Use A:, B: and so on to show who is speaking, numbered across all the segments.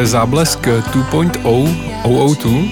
A: Takže záblesk 2.0 002.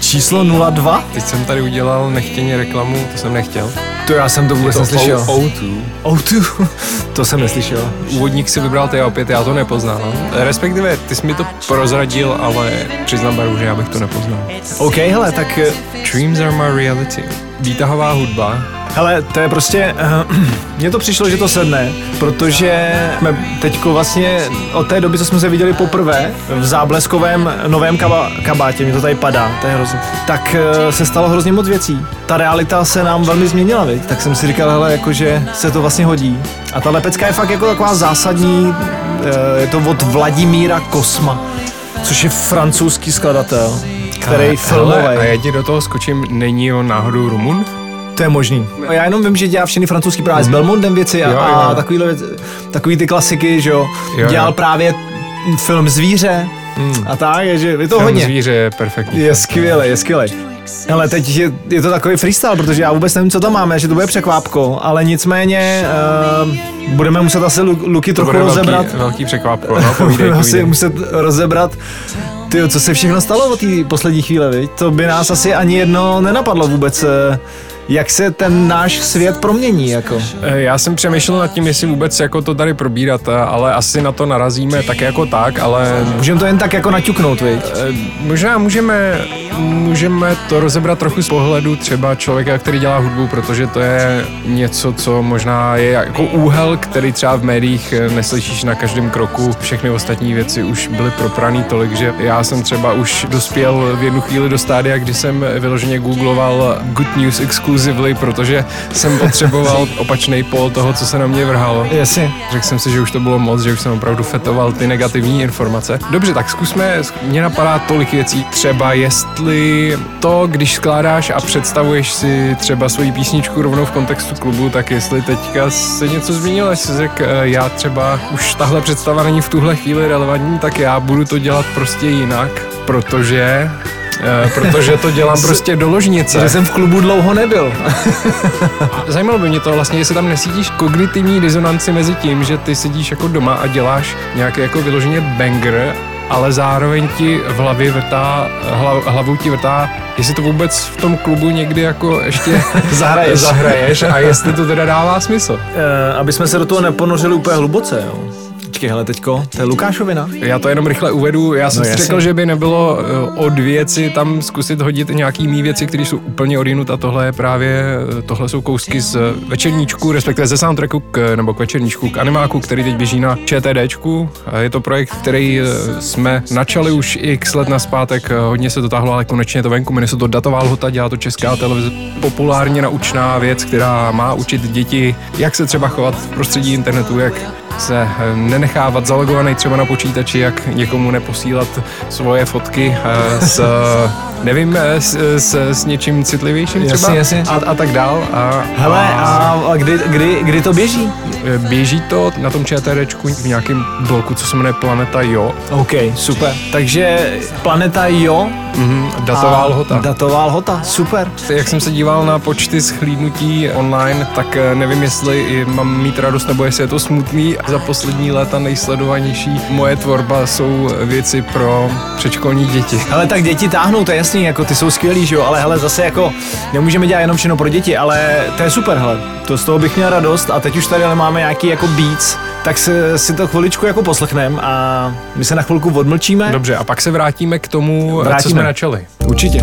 B: Číslo 02?
A: Teď jsem tady udělal nechtěně reklamu, to jsem nechtěl.
B: To já jsem to vůbec
A: To
B: neslyšel.
A: O2.
B: O2. to jsem neslyšel.
A: Úvodník si vybral ty a opět já to nepoznal. Respektive ty jsi mi to prozradil, ale přiznám baru, že já bych to nepoznal.
B: OK, hele, tak eh,
A: Dreams are my reality. Výtahová hudba.
B: Hele, to je prostě, uh, mně to přišlo, že to sedne, protože jsme teďko vlastně od té doby, co jsme se viděli poprvé v zábleskovém novém kaba, kabátě, mě to tady padá, to je hrozně, tak uh, se stalo hrozně moc věcí. Ta realita se nám velmi změnila, viď? tak jsem si říkal, hele, jakože se to vlastně hodí. A ta lepecka je fakt jako taková zásadní, uh, je to od Vladimíra Kosma, což je francouzský skladatel, který filmový.
A: Ale, a já ti do toho skočím, není on náhodou Rumun?
B: To je možný. Já jenom vím, že dělá všechny francouzský právě s Belmondem věci a,
A: Jo, jo.
B: a takovýhle věci, takový ty klasiky, že jo.
A: Jo,
B: Dělal
A: jo.
B: právě film Zvíře a tak, je, že je to
A: Film
B: hodně.
A: Zvíře je perfektní.
B: Je skvělé, je skvělé. Ale teď je, je to takový freestyle, protože já vůbec nevím, co tam máme, že to bude překvápko, ale nicméně uh, budeme muset asi lu- Luky
A: To
B: trochu
A: bude
B: rozebrat.
A: velký, velký překvapko, no, povídej,
B: Budeme asi
A: povídej.
B: muset rozebrat, ty, co se všechno stalo od té poslední chvíle, viď? To by nás asi ani jedno nenapadlo vůbec, eh, jak se ten náš svět promění, jako.
A: Eh, Já jsem přemýšlel nad tím, jestli vůbec jako to tady probírat, eh, ale asi na to narazíme tak jako tak, ale
B: Můžeme to jen tak jako naťuknout, viď?
A: eh, možná můžeme, můžeme to rozebrat trochu z pohledu třeba člověka, který dělá hudbu, protože to je něco, co možná je jako úhel, který třeba v médiích neslyšíš na každém kroku. Všechny ostatní věci už byly propraný tolik, že já jsem třeba už dospěl v jednu chvíli do stádia, kdy jsem vyloženě googloval Good News Exclusively, protože jsem potřeboval opačný pol toho, co se na mě vrhalo.
B: Jasně.
A: Řekl jsem si, že už to bylo moc, že už jsem opravdu fetoval ty negativní informace. Dobře, tak zkusme, mně napadá tolik věcí. Třeba jestli to, když skládáš a představuješ si třeba svoji písničku rovnou v kontextu klubu, tak jestli teďka se něco změnilo, jestli řekl, eh, já třeba už tahle představa není v tuhle chvíli relevantní, tak já budu to dělat prostě jinak, protože protože to dělám prostě do ložnice.
B: Že jsem v klubu dlouho nebyl.
A: Zajímalo by mě to vlastně, jestli tam nesítíš kognitivní disonanci mezi tím, že ty sedíš jako doma a děláš nějaký jako vyloženě banger, ale zároveň ti v hlavě vrtá, hlav, hlavou ti vrtá, jestli to vůbec v tom klubu někdy jako ještě
B: Zahraješ.
A: zahraješ a jestli to teda dává smysl.
B: Eh, aby jsme se do toho neponořili úplně hluboce, jo. Počkej, hele, teďko, to je Lukášovina.
A: Já to jenom rychle uvedu. Já jsem
B: No
A: si
B: jasně.
A: řekl, že by nebylo eh, od věci tam zkusit hodit nějaký mý věci, které jsou úplně odjinut a tohle je právě, eh, tohle jsou kousky z večerníčku, respektive ze soundtracku k, nebo k večerníčku, k animáku, který teď běží na ČTDčku. Je to projekt, který eh, jsme načali už x let naspátek, eh, hodně se to táhlo, ale konečně je to venku, jmenuje se to Datová lhota, dělá to česká televize. Populárně naučná věc, která má učit děti, jak se třeba chovat v prostředí internetu, jak se eh, nenechávat zalogovaný třeba na počítači, jak někomu neposílat svoje fotky eh, s, nevím, eh, s, s, s něčím citlivějším
B: Jasně,
A: třeba
B: jasně.
A: A, a tak dál. A,
B: Hele, a, a kdy, kdy, kdy to běží?
A: Běží to na tom ČTDčku v nějakém bloku, co se jmenuje Planeta Jo.
B: OK, super. Takže Planeta Jo.
A: Mhm, datová
B: a
A: lhota.
B: Datová lhota, super.
A: Jak jsem se díval na počty schlídnutí online, tak eh, nevím, jestli mám mít radost, nebo jestli je to smutný. Za poslední léta nejsledovanější moje tvorba jsou věci pro předškolní děti.
B: Ale tak děti táhnou, to je jasný, jako ty jsou skvělí, že jo, ale hele, zase jako nemůžeme dělat jenom všechno pro děti, ale to je super, hele, to z toho bych měl radost a teď už tady ale máme nějaký jako beats, tak se, si to chviličku jako poslechneme a my se na chvilku odmlčíme.
A: Dobře, a pak se vrátíme k tomu, co
B: Vrátíme.
A: jsme načali.
B: Určitě.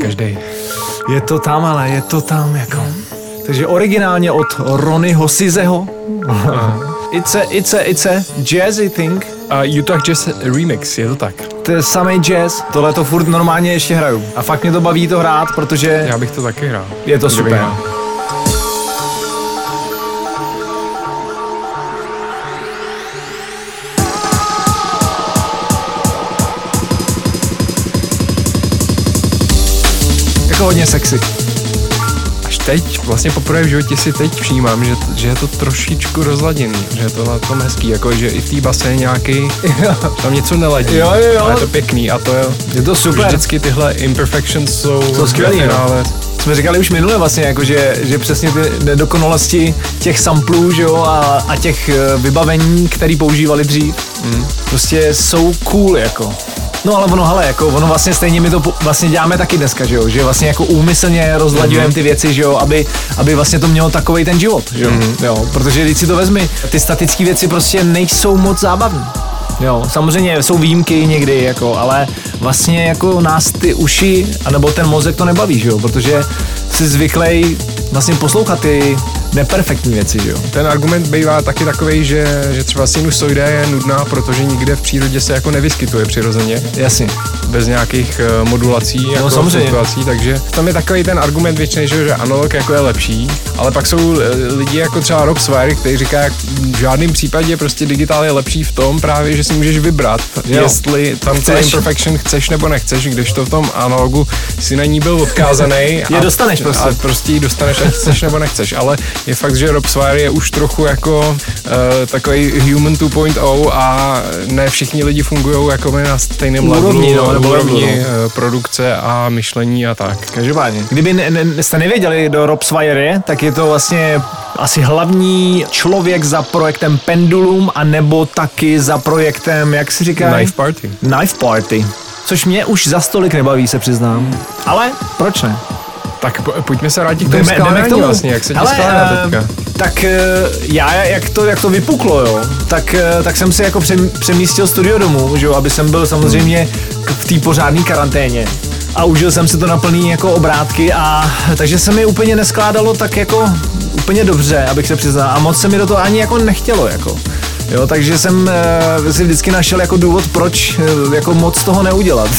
A: Každý.
B: Je to tam, ale je to tam jako. Takže originálně od Ronnyho Sizeho. It's a, it's a, it's a jazzy thing.
A: A Utah Jazz Remix, je to tak?
B: To je samý jazz, tohle to furt normálně ještě hraju. A fakt mě to baví to hrát, protože
A: Já bych to taky hrál.
B: je to
A: Kdybych
B: super.
A: hrál.
B: Jako hodně sexy.
A: Až teď, vlastně poprvé v životě si teď všímám, že, že je to trošičku rozladěný, že je to na tom hezký, jako že i v té base nějaký, tam něco neladí,
B: Jo, jo, jo.
A: ale je to pěkný a to je,
B: Je to super.
A: vždycky tyhle imperfections jsou,
B: Jsou skvělý, no.
A: finále.
B: Jsme říkali už minule vlastně, jako že, že přesně ty nedokonalosti těch samplů že jo, a, a těch eh, vybavení, které používali dřív, mm. prostě jsou cool jako. No ale ono, hele, jako ono vlastně stejně my to vlastně děláme taky dneska, že jo, že vlastně jako úmyslně rozladujeme ty věci, že jo, aby, aby vlastně to mělo takový ten život, že jo, jo, protože když si to vezmi, ty statické věci prostě nejsou moc zábavné. Jo, samozřejmě jsou výjimky někdy, jako, ale vlastně jako nás ty uši, anebo ten mozek to nebaví, že jo, protože jsi zvyklej vlastně poslouchat ty neperfektní věci, že jo.
A: Ten argument bývá taky takový, že, že třeba sinusoida je nudná, protože nikde v přírodě se jako nevyskytuje přirozeně,
B: Jasně.
A: bez nějakých eh, modulací, jako
B: samozřejmě.
A: fluktuací, takže tam je takový ten argument většině, že, že analog jako je lepší, ale pak jsou eh, lidi jako třeba Rob Swire, který říká, jak v žádném případě prostě digitál je lepší v tom právě, že si můžeš vybrat,
B: Jo.
A: jestli tam chceš. Imperfection chceš nebo nechceš, když to v tom analogu si na ní byl odkázaný.
B: Je dostaneš prostě.
A: A prostě ji dostaneš, ať chceš nebo nechceš, ale je fakt, že Rob Swire je už trochu jako uh, takový human 2.0 a ne všichni lidi fungují jako my na stejném
B: Úrovni,
A: levelu,
B: no, nebo
A: úrovni
B: levelu,
A: eh, produkce a myšlení a tak.
B: Každopádně. Kdyby ne, ne, jste nevěděli, kdo Rob Swire je, tak je to vlastně asi hlavní člověk za projektem Pendulum a nebo taky za projektem, jak si říká?
A: Knife Party.
B: Knife Party. Což mě už za stolik nebaví, se přiznám. Ale proč ne?
A: Tak po, pojďme se vrátit k tomu skládání vlastně, jak se ti
B: Hele,
A: skládá
B: eh,
A: teďka.
B: Tak eh, já, jak to, jak to vypuklo, jo, tak, eh, tak jsem si jako přem- přemístil studio domů, že jo, aby jsem byl samozřejmě v té pořádné karanténě. A užil jsem si to na plný jako obrátky a takže se mi úplně neskládalo tak jako úplně dobře, abych se přiznal. A moc se mi do toho ani jako nechtělo, jako. Jo, takže jsem uh, si vždycky našel jako důvod, proč uh, jako moc toho neudělat.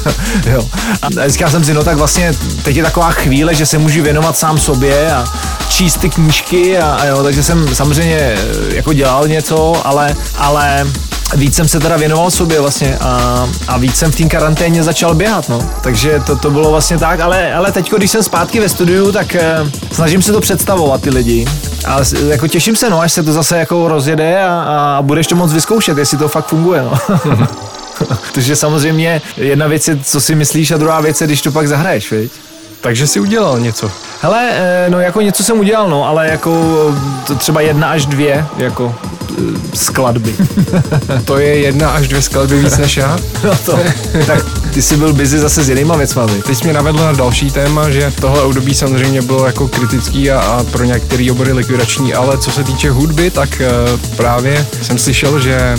B: jo. A říkal jsem si, no tak vlastně teď je taková chvíle, že se můžu věnovat sám sobě a číst ty knížky a, a jo, takže jsem samozřejmě eh, jako dělal něco, ale, ale víc jsem se teda věnoval sobě vlastně a, a víc jsem v té karanténě začal běhat, no. Takže to, to bylo vlastně tak, ale, ale teď, když jsem zpátky ve studiu, tak eh, snažím se to představovat ty lidi. A jako těším se, no, až se to zase jako rozjede a, a budeš to moc vyzkoušet, jestli to fakt funguje, no. Protože samozřejmě jedna věc je, co si myslíš a druhá věc je, když to pak zahraješ, viď?
A: Takže si udělal něco.
B: Hele, eh, no jako něco jsem udělal, no, ale jako to třeba jedna až dvě, jako eh, skladby.
A: To je jedna až dvě skladby víc než já.
B: No to, tak ty jsi byl busy zase s jinýma věcma, viď?
A: Teď jsi mě navedl na další téma, že tohle období samozřejmě bylo jako kritický a, a pro některé obory likvidační, ale co se týče hudby, tak eh, právě jsem slyšel, že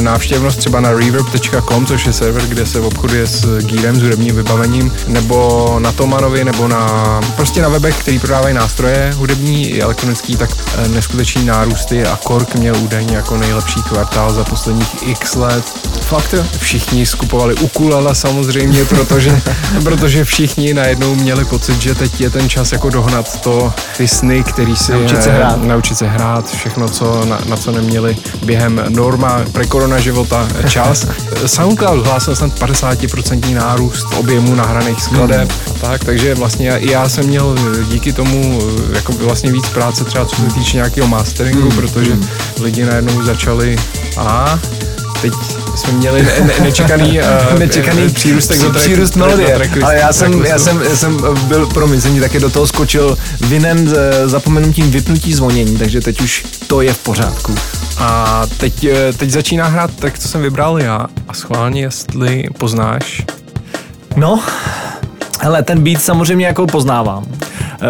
A: návštěvnost třeba na reverb.com, což je server, kde se obchoduje s gírem, s hudebním vybavením, nebo na Tomanovi, nebo na prostě na webech, který prodávají nástroje hudební i elektronický, tak eh, neskutečný nárůsty a Kork měl údajně jako nejlepší kvartál za posledních x let.
B: Fakt.
A: Všichni skupovali ukulele samozřejmě, protože, protože všichni najednou měli pocit, že teď je ten čas jako dohnat to, ty sny, který si
B: Naučit se
A: eh,
B: hrát.
A: naučit se hrát, všechno, co, na, na co neměli během norma pre-korona života čas. SoundCloud hlásil snad 50% nárůst objemu nahraných skladeb
B: Hmm.
A: a tak, takže vlastně i já jsem měl díky tomu eh, jako vlastně víc práce třeba co se týče nějakého masteringu,
B: Hmm.
A: protože lidi najednou začali a teď jsme měli ne, ne, nečekaný, uh,
B: Nečekaný
A: přírůstek do tracku-
B: přírůst melodie.
A: tracklistu-
B: Ale já jsem, já jsem, já jsem byl, mi taky do toho skočil vinen s eh, zapomenutím vypnutí zvonění, takže teď už to je v pořádku.
A: A teď, eh, teď začíná hrát tak, co jsem vybral já a schválně, jestli poznáš.
B: No, hele, ten beat samozřejmě jako poznávám.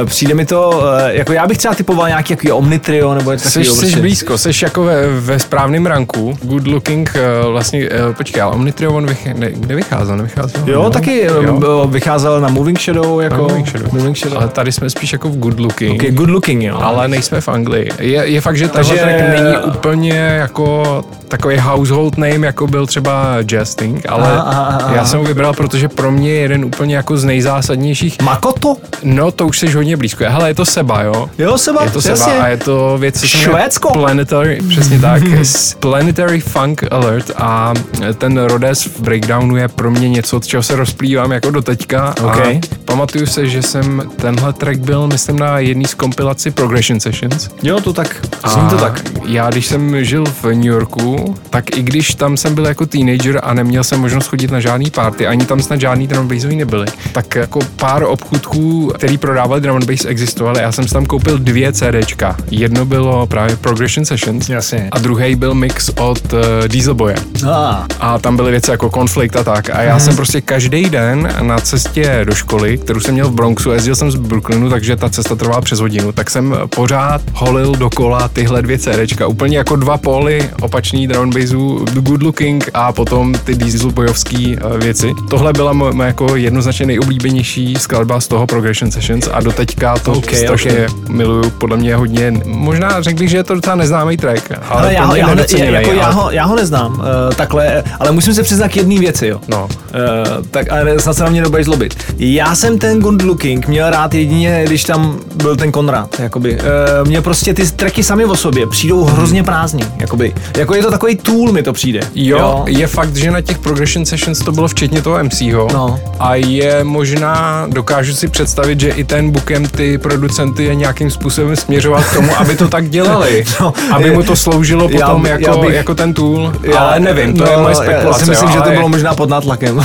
B: Eh, Přijde mi to, eh, jako já bych třeba typoval nějaký jaký Omnitrio nebo něco
A: Jsi,
B: takového.
A: jsi
B: prostě.
A: blízko, jsi jako ve, ve správném ranku. Good looking, eh, vlastně, počkej, ale Omnitrio on vych, ne, nevycházel, nevycházel.
B: Jo,
A: no?
B: taky
A: Jo.
B: vycházel na Moving Shadow, jako
A: No, Moving Shadow.
B: Moving Shadow.
A: Ale tady jsme spíš jako v good looking.
B: Okay, good looking, jo.
A: Ale nejsme v Anglii. Je, je fakt, že
B: Takže-
A: track není úplně jako takový household name, jako byl třeba Jesting, ale
B: Aha, aha, aha.
A: já jsem ho vybral, protože pro mě je jeden úplně jako z nejzásadnějších.
B: Makoto?
A: No, to už jsi hodně blízko. Hele, je to Seba, jo?
B: Jo, Seba,
A: Je to Seba
B: jasně.
A: a je to věc, co se jmenuje
B: Švédsko.
A: Planetary, přesně tak. s- Planetary Funk Alert a ten Rhodes v breakdownu je pro mě něco, od čeho se rozplývám jako do teďka.
B: OK.
A: A pamatuju se, že jsem tenhle track byl, myslím, na jedný z kompilaci Progression Sessions.
B: Jo, to tak. Zní to tak.
A: Já, když jsem žil v New Yorku, tak i když tam jsem byl jako teenager a neměl jsem možnost chodit na žádný party, ani tam snad žádný drum nebyly, tak jako pár obchůdků, který prodávali drum and bass, existovaly. Já jsem si tam koupil dvě CDčka. Jedno bylo právě Progression Sessions
B: Jasně.
A: a druhý byl mix od uh, Dieselboye.
B: Ah.
A: A tam byly věci jako konflikt a tak. A já jsem prostě každý den na cestě do školy, kterou jsem měl v Bronxu, jezdil jsem z Brooklynu, takže ta cesta trvala přes hodinu, tak jsem pořád holil dokola tyhle dvě CDčka. Úplně jako dva póly opačný bassu, good looking a potom ty dieselbojovský eh, věci. Tohle byla moje, jako jednoznačně nejoblíbenější skladba z toho Progression Sessions a doteďka to
B: Ok,
A: strašně miluju. Podle mě hodně, možná řekl bych, že je to docela neznámý track, ale,
B: Ale já, ho, já, ne-
A: nedoceněnej,
B: jako já, ho, já ho neznám uh, takhle, ale musím se přiznat k jedné věci, jo.
A: No.
B: Uh, tak ale snad se na mě nebudeš zlobit. Já jsem ten good looking měl rád jedině, když tam byl ten Konrad, jakoby. Uh, mě prostě ty tracky sami o sobě přijdou hrozně prázdní, jakoby. Jako je to takový tool mi to přijde.
A: Jo, jo, je fakt, že na těch progression sessions to bylo včetně toho MCho.
B: No.
A: A je možná, dokážu si představit, že i ten Bookem ty producenty je nějakým způsobem směřovat k tomu, aby to tak dělali.
B: No,
A: aby
B: je-
A: mu to sloužilo
B: já-
A: potom
B: já
A: jako,
B: bych-
A: jako ten tool. ale nevím, to
B: no,
A: je moje
B: Já si
A: spekulace.
B: myslím,
A: jo,
B: že to bylo možná pod nátlakem.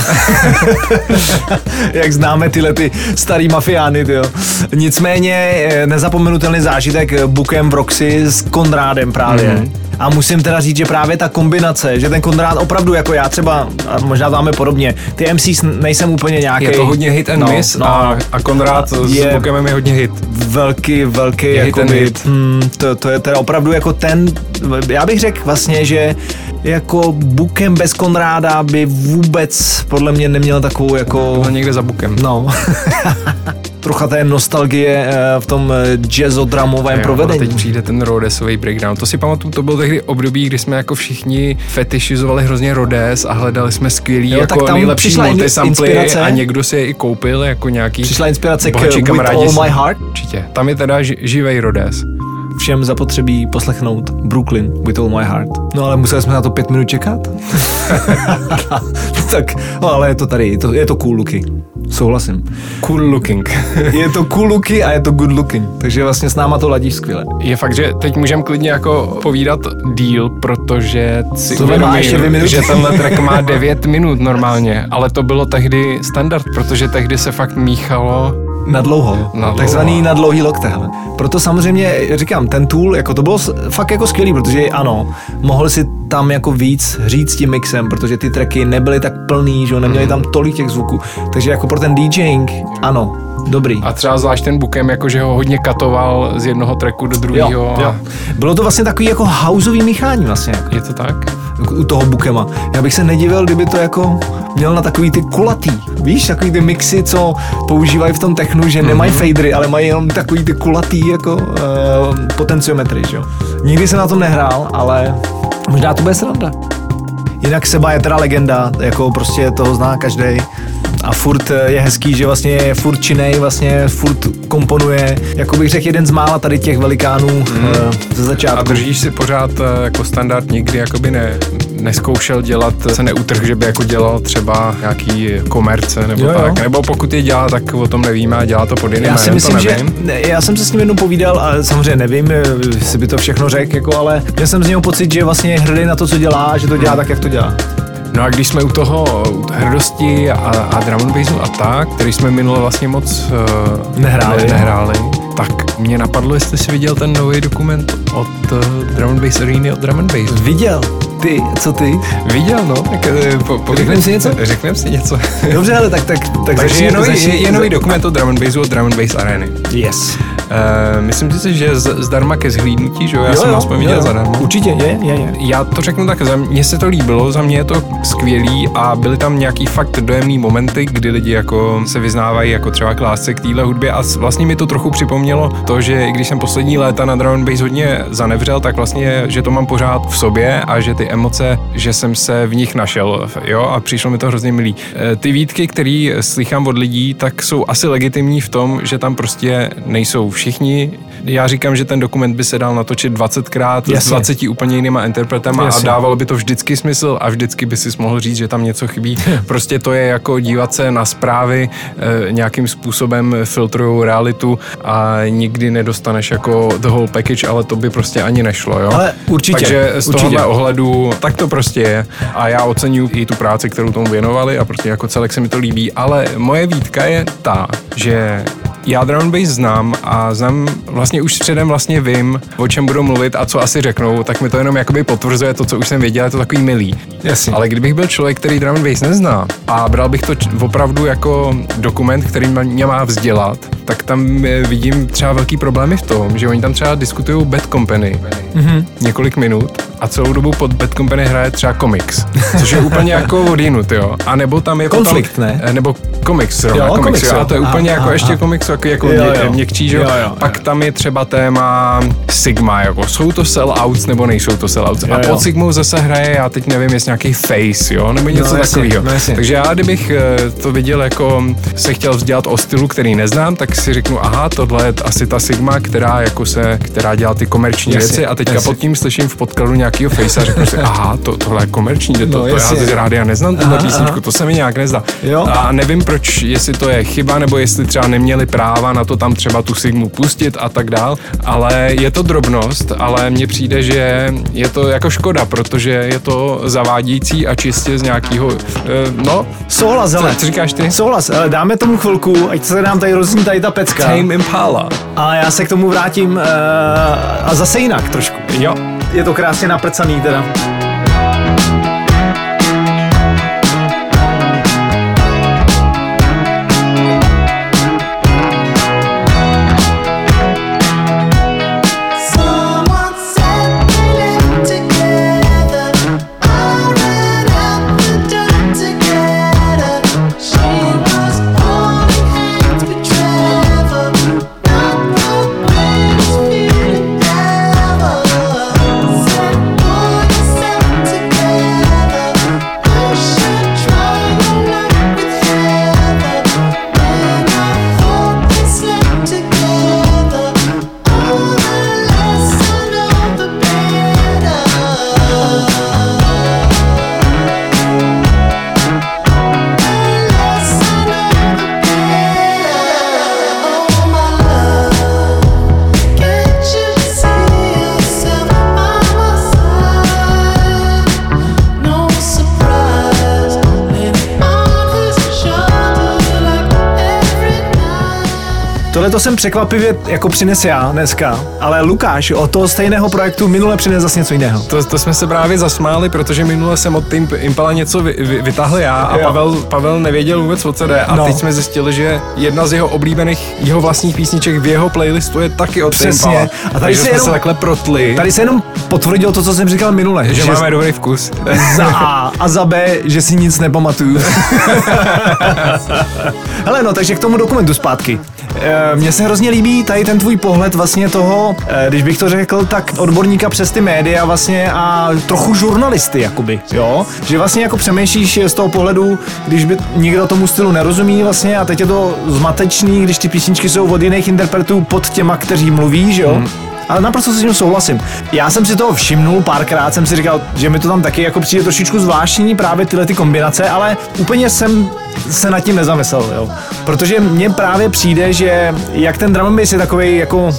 B: Jak známe tyhle ty starý mafiány, tyjo. Nicméně eh, nezapomenutelný zážitek Bukem v Roxy s Konrádem právě.
A: Mhm.
B: Mm-hmm. A musím teda říct, že právě ta kombinace, že ten Konrád opravdu jako já třeba, a možná dáme podobně, ty MCs nejsem úplně nějaký.
A: Je to hodně hit and
B: no,
A: miss
B: no,
A: a, a Konrad s
B: Je-
A: Bookemem je hodně hit.
B: velký, velký,
A: Je hit
B: jako
A: and hit.
B: Hmm, to, to je teda opravdu jako ten, já bych řekl vlastně, že jako Bukem bez Konráda by vůbec podle mě neměl takovou jako,
A: Byl někde za Bookem.
B: no, trocha té nostalgie eh, v tom eh, jazzodramovém
A: Jo,
B: provedení.
A: Teď přijde ten Rhodesový breakdown. To si pamatuju, to byl tehdy období, kdy jsme jako všichni fetišizovali hrozně Rhodes a hledali jsme skvělý
B: Jo, tak
A: jako
B: tam
A: nejlepší multisamply
B: inspirace.
A: a někdo si je i koupil jako nějaký
B: Přišla inspirace k With All My Heart.
A: Určitě. Tam je teda ži- živej Rhodes.
B: Všem zapotřebí poslechnout Brooklyn With All My Heart. No ale museli jsme na to pět minut čekat. tak, no, ale je to tady, je to, je to cool looky. Souhlasím.
A: Cool looking.
B: Je to cool looky a je to good looking. Takže vlastně s náma to ladí skvěle.
A: je fakt, že teď můžeme klidně jako povídat díl, protože si
B: má ještě dvě
A: uvědomím,
B: minuty.
A: že tenhle track má 9 minut normálně, ale to bylo tehdy standard, protože tehdy se fakt míchalo
B: Na dlouho.
A: Na dlouho.
B: Takzvaný na dlouhý lokte, hele. Proto samozřejmě říkám, ten tool, jako to bylo fakt jako skvělý, protože ano, mohl si tam jako víc říct tím mixem, protože ty tracky nebyly tak plný, že jo, neměli tam tolik těch zvuků. Takže jako pro ten DJing, ano, dobrý.
A: a třeba zvlášť ten Bookem, jakože ho hodně katoval z jednoho tracku do druhého. a
B: Bylo to vlastně takový jako houseový míchání vlastně. Jako.
A: Je to tak?
B: U toho Bukema. Já bych se nedivil, kdyby to jako měl na takový ty kulatý, víš, takový ty mixy, co používají v tom technu, že nemají
A: Mhm.
B: fadery, ale mají jenom takový ty kulatý jako uh, potenciometry, že jo. Nikdy jsem na tom nehrál, ale možná to bude sranda. Jinak Seba je teda legenda, jako prostě toho zná každý. A furt eh, je hezký, že vlastně je furt činej, vlastně furt komponuje, jako bych řekl, jeden z mála tady těch velikánů mm. ze
A: A
B: začátku.
A: držíš si pořád eh, jako standard, nikdy jakoby ne, neskoušel dělat, se neutrh, že by jako dělal třeba nějaký komerce nebo
B: Jo, jo.
A: tak, nebo pokud je dělá, tak o tom nevíme a dělá to pod jiným
B: Já si myslím,
A: to
B: že
A: nevím.
B: ne, já jsem se s ním jednou povídal a samozřejmě nevím, jestli by to všechno řekl, jako, ale měl jsem z něho pocit, že vlastně je hrdý na to, co dělá, a že to dělá tak, jak to dělá.
A: No a když jsme u toho u hrdosti a, a drum and bassu a tak, který jsme minule vlastně moc uh,
B: Nehráli.
A: Ne, nehráli, tak mě napadlo, jestli jsi viděl ten nový dokument od uh, Drum and Bass Arena od Drum and Bass.
B: Viděl, Ty, co ty?
A: Viděl, no. Tak, eh, po, po,
B: Řekneme si něco?
A: Řekneme si něco.
B: Dobře, ale tak, tak, tak
A: Takže
B: začni-
A: je nový,
B: začni-
A: je, je nový dokument o drum and bassu od Drum and Bass Areny.
B: Yes.
A: Uh, myslím si, že z, zdarma ke zhlídnutí, že jo? Já jsem aspoň viděl zadarmo.
B: Určitě, je, je, je.
A: Já to řeknu tak, za mně se to líbilo, za mě je to skvělý a byly tam nějaký fakt dojemný momenty, kdy lidi jako se vyznávají jako třeba k lásce k téhle hudbě a vlastně mi to trochu připomnělo to, že i když jsem poslední léta na drum and bass hodně zanevřel, tak vlastně, že to mám pořád v sobě a že ty emoce, že jsem se v nich našel, jo, a přišlo mi to hrozně milý. Eh, Ty výtky, které slychám od lidí, tak jsou asi legitimní v tom, že tam prostě nejsou všichni. Já říkám, že ten dokument by se dal natočit 20krát s
B: Jasně.
A: 20 úplně jinýma interpretama a
B: Jasně.
A: dávalo by to vždycky smysl a vždycky by si mohl říct, že tam něco chybí. Prostě to je jako dívat se na zprávy, eh, nějakým způsobem filtrují realitu a nikdy nedostaneš jako the whole package, ale to by prostě ani nešlo, jo?
B: Ale určitě,
A: Takže z
B: určitě.
A: tohohle ohledu tak to prostě je a já oceňuji i tu práci, kterou tomu věnovali a prostě jako celek se mi to líbí, ale moje výtka je ta, že já drum bass znám a znám, vlastně už předem vlastně vím, o čem budou mluvit a co asi řeknou, tak mi to jenom jakoby potvrzuje to, co už jsem věděl, je to takový milý.
B: Jasně.
A: Ale kdybych byl člověk, který drum and bass nezná a bral bych to opravdu jako dokument, který mě má vzdělat, tak tam eh, vidím třeba velký problémy v tom, že oni tam třeba diskutují Bad Company mm-hmm. několik minut a celou dobu pod Bad Company hraje třeba komiks, což je úplně jako odjinut, jo. A nebo tam je
B: Konflikt,
A: potom,
B: ne?
A: eh, Nebo komiks, zrovna,
B: Jo,
A: komiks,
B: komiks,
A: jo.
B: jo.
A: A to je
B: A-
A: úplně jako
B: a-
A: ještě
B: a-
A: komiks jako, jako
B: Jo, jo.
A: měkčí, že jo.
B: Jo, jo,
A: Pak
B: jo.
A: tam je třeba téma Sigma, jako jsou to sellouts nebo nejsou to sellouts.
B: Jo,
A: A pod Sigmou zase hraje, já teď nevím, jestli nějaký face, jo, nebo něco
B: No,
A: takového.
B: no, jasně.
A: Takže já, kdybych eh, to viděl jako se chtěl vzdělat o stylu, který neznám, tak si řeknu, aha, tohle je asi ta Sigma, která jako se, která dělá ty komerční
B: Jasně,
A: věci a teďka
B: jasně.
A: pod tím slyším v podkladu nějakého face a řeknu si, aha, to, tohle je komerční, to,
B: No,
A: to já
B: jasně.
A: z rádia neznám tuhle písničku, to se mi nějak nezdá.
B: Jo.
A: A nevím, proč, jestli to je chyba, nebo jestli třeba neměli práva na to tam třeba tu Sigmu pustit a tak dál, ale je to drobnost, ale mně přijde, že je to jako škoda, protože je to zavádějící a čistě z nějakého, eh, no,
B: Souhlas, hele.
A: co říkáš ty?
B: Souhlas, ale dáme tomu chvilku, ať se nám tady rozní tady ta pecka.
A: Tame Impala.
B: A já se k tomu vrátím uh, a zase jinak trošku.
A: Jo.
B: Je to krásně naprcaný teda. To jsem překvapivě jako přines já dneska, ale Lukáš od toho stejného projektu minule přines zase něco jiného.
A: To, to jsme se právě zasmáli, protože minule jsem od Tame Impala něco vy, vy, vytáhl já a
B: Jo.
A: Pavel, Pavel nevěděl vůbec, o co jde. A
B: No.
A: teď jsme zjistili, že jedna z jeho oblíbených, jeho vlastních písniček v jeho playlistu je taky od
B: Přesně.
A: Impala.
B: A tady
A: Takže
B: se
A: jsme
B: jenom-
A: se takhle protli,
B: Tady se jenom potvrdilo to, co jsem říkal minule.
A: že máme dobrý vkus.
B: za A a za B, že si nic nepamatuju. Hele, no, takže k tomu dokumentu zpátky. E, Mně se hrozně líbí tady ten tvůj pohled vlastně toho, e, když bych to řekl, tak odborníka přes ty média vlastně a trochu žurnalisty, jakoby, jo? Že vlastně jako přemýšlíš z toho pohledu, když by nikdo tomu stylu nerozumí vlastně a teď je to zmatečný, když ty písničky jsou od jiných interpretů pod těma, kteří mluví, že jo?
A: Hmm.
B: Ale naprosto s tím souhlasím. Já jsem si toho všimnul, párkrát jsem si říkal, že mi to tam taky jako přijde trošičku zvláštní právě tyhle ty kombinace, ale úplně jsem se nad tím nezamyslel, jo. Protože mně právě přijde, že jak ten drum je takový jako,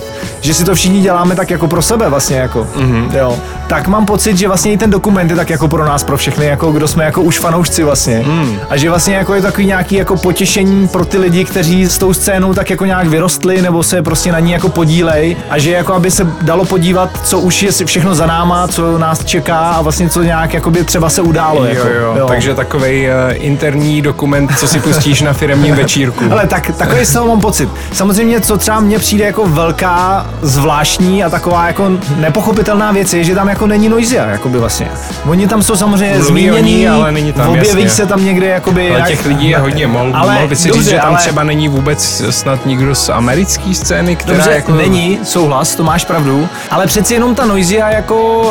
B: že si to všichni děláme tak jako pro sebe vlastně jako, mm-hmm. jo. tak mám pocit, že vlastně i ten dokument je tak jako pro nás, pro všechny, jako kdo jsme jako už fanoušci vlastně. Hmm. A že vlastně jako je takový nějaký jako potěšení pro ty lidi, kteří s tou scénou tak jako nějak vyrostli nebo se prostě na ní jako podílej a že jako aby se dalo podívat, co už je všechno za náma, co nás čeká a vlastně co nějak jakoby třeba se událo.
A: Jo,
B: jako,
A: jo, takže takový uh, interní dokument, co si pustíš na firmním večírku.
B: Ale tak, takový z toho mám pocit. Samozřejmě, co třeba mně přijde jako velká, zvláštní a taková jako nepochopitelná věc je, že tam jako není Noisia, jakoby vlastně. Oni tam jsou samozřejmě
A: Mluví
B: zmínění,
A: ní, ale není tam,
B: objeví
A: jasně.
B: se tam někde jakoby...
A: Ale
B: jak-
A: těch lidí je hodně, mohl,
B: Ale
A: mohl by si
B: dobře,
A: říct, že tam
B: ale-
A: třeba není vůbec snad nikdo z americké scény, která
B: Dobře,
A: jako...
B: není, souhlas, to máš pravdu, ale přeci jenom ta Noisia jako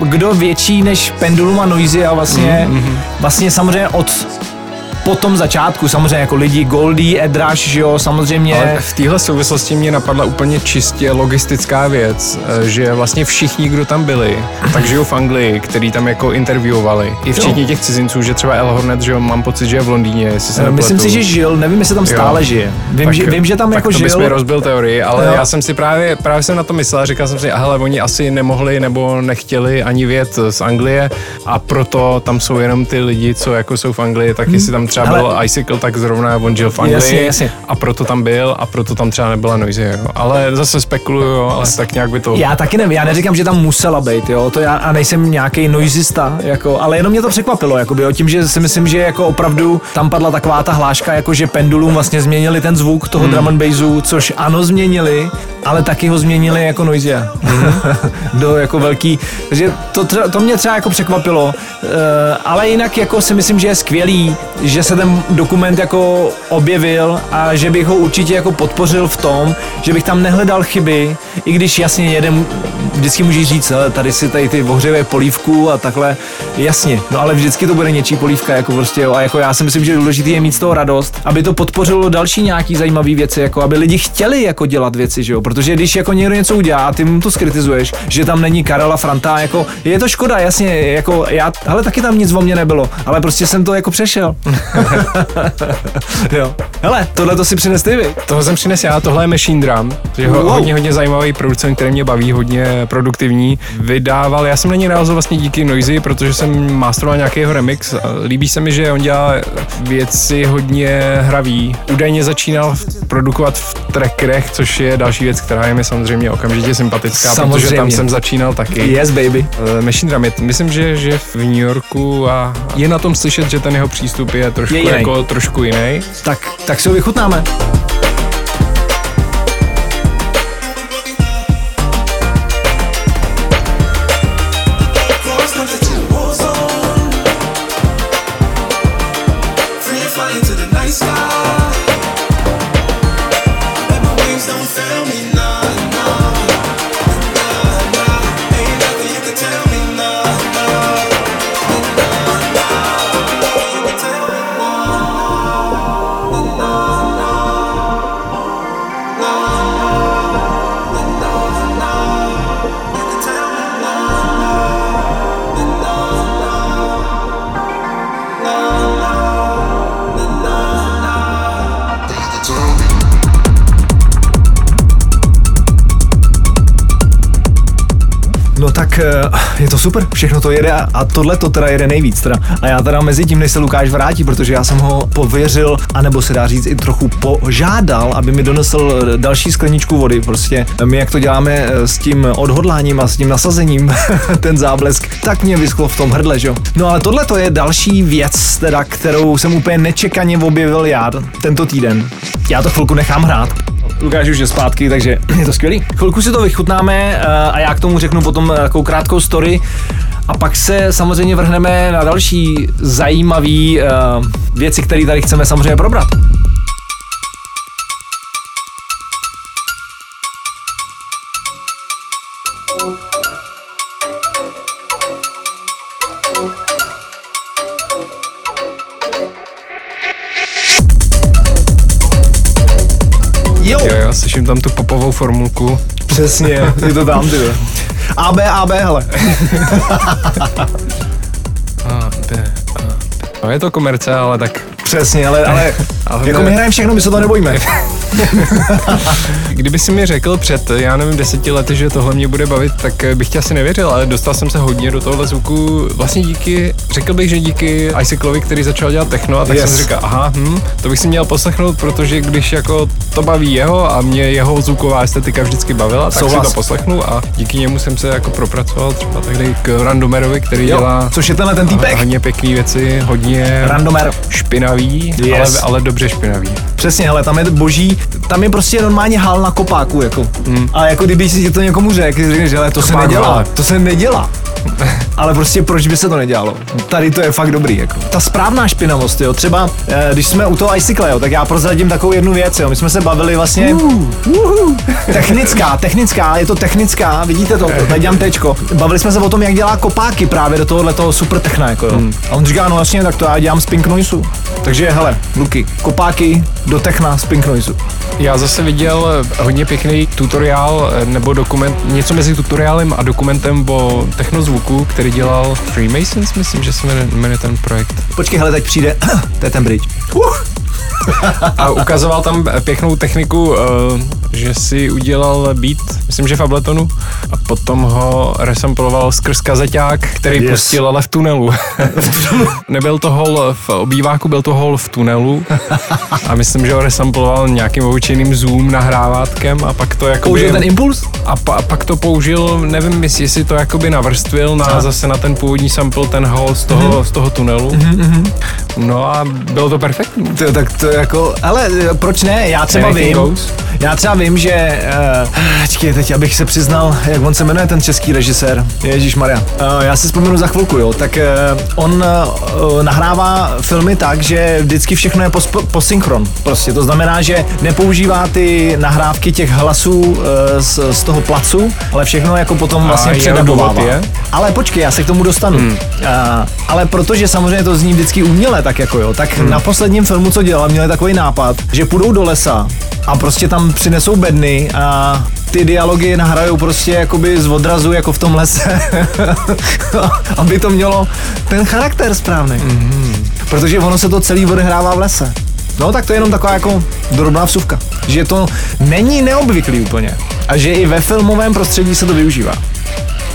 B: uh, kdo větší než Pendulum a Noisia vlastně,
A: Mhm,
B: mm-hmm. vlastně samozřejmě od po tom začátku, samozřejmě jako lidi Goldie, Edrash, že jo, samozřejmě.
A: Ale v téhle souvislosti mě napadla úplně čistě logistická věc, eh, že vlastně všichni, kdo tam byli, tak žijou v Anglii, který tam jako interviewovali. I včetně těch cizinců, že třeba El Hornet, že jo, mám pocit, že je v Londýně, jestli se
B: Eh, Myslím
A: nepletu.
B: si, že žil, nevím, jestli tam stále žije. Vím, že, vím, že tam
A: tak
B: jako
A: to
B: žil.
A: bys mi rozbil teorii, ale
B: Jo.
A: já jsem si právě, právě jsem na to myslel, říkal jsem si, a hele, oni asi nemohli nebo nechtěli ani vět z Anglie a proto tam jsou jenom ty lidi, co jako jsou v Anglii, tak jestli tam třeba
B: Hele.
A: byl Icicle, tak zrovna on žil v Anglii
B: Jasně, jasně.
A: a proto tam byl a proto tam třeba nebyla Noisy, jo. Ale zase spekuluju, jo, ale tak nějak by to...
B: Já taky nevím, já neříkám, že tam musela být, jo, to já a nejsem nějaký noisista, jako, ale jenom mě to překvapilo, jakoby, jo, tím, že si myslím, že jako opravdu tam padla taková ta hláška, jako že Pendulum vlastně změnili ten zvuk toho hmm. drum and bassu, což ano změnili, ale taky ho změnili jako Noisia.
A: Mhm.
B: Do jako velký, takže to, to mě třeba jako překvapilo, uh, ale jinak jako si myslím, že je skvělý, že se ten dokument jako objevil a že bych ho určitě jako podpořil v tom, že bych tam nehledal chyby, i když jasně jeden vždycky můžeš říct, "Hele, tady si tady ty ohřeje polívku a takhle, jasně, no ale vždycky to bude něčí polívka, jako prostě, jo, a jako já si myslím, že důležitý je mít z toho radost, aby to podpořilo další nějaký zajímavé věci, jako aby lidi chtěli jako dělat věci, že jo, protože když jako někdo něco udělá a ty mu to skritizuješ, že tam není Karela Franta, jako je to škoda, jasně, jako já, ale taky tam nic o mě nebylo, ale prostě jsem to jako přešel. jo. Hele, tohle to si přines ty, vy.
A: Toho jsem přines já, tohle je Machine Drum, že ho,
B: Wow.
A: hodně, hodně zajímavý producent, který mě baví, hodně produktivní. Vydával, já jsem na něj narazil vlastně díky Noisy, protože jsem masteroval nějaký jeho remix. Líbí se mi, že on dělá věci hodně hravý. Údajně začínal produkovat v trackerech, což je další věc, která je mi samozřejmě okamžitě sympatická, protože
B: Samozřejmě.
A: tam jsem začínal taky.
B: Yes, baby.
A: Eh, Machine Drum, myslím, že, že v New Yorku a je na tom slyšet, že ten jeho přístup je trošku,
B: Je jiný.
A: jako, trošku jiný.
B: Tak, tak si ho vychutnáme. Super, všechno to jede a- a tohle to teda jede nejvíc teda. A já teda mezi tím, než se Lukáš vrátí, protože já jsem ho pověřil, anebo se dá říct i trochu požádal, aby mi donesl eh, další skleničku vody. Prostě my jak to děláme eh, s tím odhodláním a s tím nasazením, ten záblesk, tak mě vyschlo v tom hrdle, že jo. No ale tohle to je další věc, teda, kterou jsem úplně nečekaně objevil já tento týden. Já to chvilku nechám hrát. Lukáš už je zpátky, takže je to skvělý. Chvilku si to vychutnáme eh, a já k tomu řeknu potom eh, takovou krátkou story a pak se samozřejmě vrhneme na další zajímavé věci, které tady chceme samozřejmě probrat.
A: Formulku.
B: přesně, je to tam, ty. AB, AB, hele.
A: A, B, A, B. No je to komerce, ale tak
B: Přesně, ale, ale
A: Ale
B: jako my hrajeme všechno, my se to nebojíme.
A: Kdyby si mi řekl před, já nevím, deseti lety, že tohle mě bude bavit, tak bych tě asi nevěřil, ale dostal jsem se hodně do tohohle zvuku. Vlastně díky, řekl bych, že díky Isaacovi, který začal dělat techno, a tak
B: Yes.
A: jsem si říkal, aha, hm, to bych si měl poslechnout, protože když jako to baví jeho a mě jeho zvuková estetika vždycky bavila, tak
B: Souhlas.
A: si to poslechnu a díky němu jsem se jako propracoval třeba tehdy k Randomerovi, který
B: Jo,
A: dělá
B: což je tenhle ten týpek.
A: hodně pěkný věci, hodně
B: Randomer.
A: špinavý,
B: Yes.
A: ale, ale dobře špinavý.
B: Přesně, hele, tam je boží, tam je prostě normálně hál na kopáku, jako. Hmm. A jako kdyby si to někomu řekl, že řekneš, to se
A: Kopák
B: nedělá,
A: hale.
B: to se nedělá. Ale prostě proč by se to nedělalo? Tady to je fakt dobrý, jako. Ta správná špinavost, jo, třeba eh, když jsme u toho icykle, jo, tak já prozradím takovou jednu věc, jo. My jsme se bavili vlastně... Uh, technická, technická, je to technická, vidíte to, tady dělám tečko. Bavili jsme se o tom, jak dělá kopáky právě do tohohle toho super techna, jako jo.
A: Hmm.
B: A on říká, no jasně, tak to já dělám z Pink Noiseu. Takže hele, Luky, kopáky do techna z Pink Noiseu.
A: Já zase viděl eh, hodně pěkný tutoriál eh, nebo dokument, něco mezi tutoriálem a dokumentem o technozvuku, který dělal Freemasons, myslím, že se jmenuje, ten projekt.
B: Počkej, hele, teď přijde, to je ten bridge. Uh,
A: A ukazoval tam pěknou techniku, eh, že si udělal beat, myslím, že v Abletonu, a potom ho resamploval skrz kazeťák, který
B: Yes.
A: pustil ale v tunelu. Nebyl to hol v obýváku, byl to hol v tunelu a myslím, že ho resamploval nějakým obyčejným zoom nahrávátkem a pak to jako
B: použil ten impuls?
A: a pa, pak to použil, nevím, jestli, jestli to jakoby navrstvil na
B: A.
A: zase na ten původní sample, ten hol z toho, mm-hmm. z toho tunelu. Mm-hmm. No a bylo to perfektní.
B: To, tak to jako, ale eh, proč ne, já třeba
A: Anything
B: vím,
A: goes.
B: já třeba vím, že, uh, počkej, teď abych se přiznal, jak on se jmenuje ten český režisér, Ježíš Maria. Uh, já si vzpomenu za chvilku, jo, tak uh, on uh, nahrává filmy tak, že vždycky všechno je pos, posynchron, prostě, to znamená, že nepoužívá ty nahrávky těch hlasů uh, z, z toho placu, ale všechno jako potom vlastně předabovává. Ale počkej, já se k tomu dostanu. Hmm. Uh, ale protože samozřejmě to zní vždycky uměle, tak jako jo, tak hmm. na posledním filmu, co dělal, měli takový nápad, že půjdou do lesa a prostě tam přinesou bedny a ty dialogy nahrajou prostě jakoby z odrazu, jako v tom lese, aby to mělo ten charakter správný. Hmm. Protože ono se to celý odehrává v lese. No tak to je jenom taková jako drobná vsuvka, že to není neobvyklý úplně a že i ve filmovém prostředí se to využívá.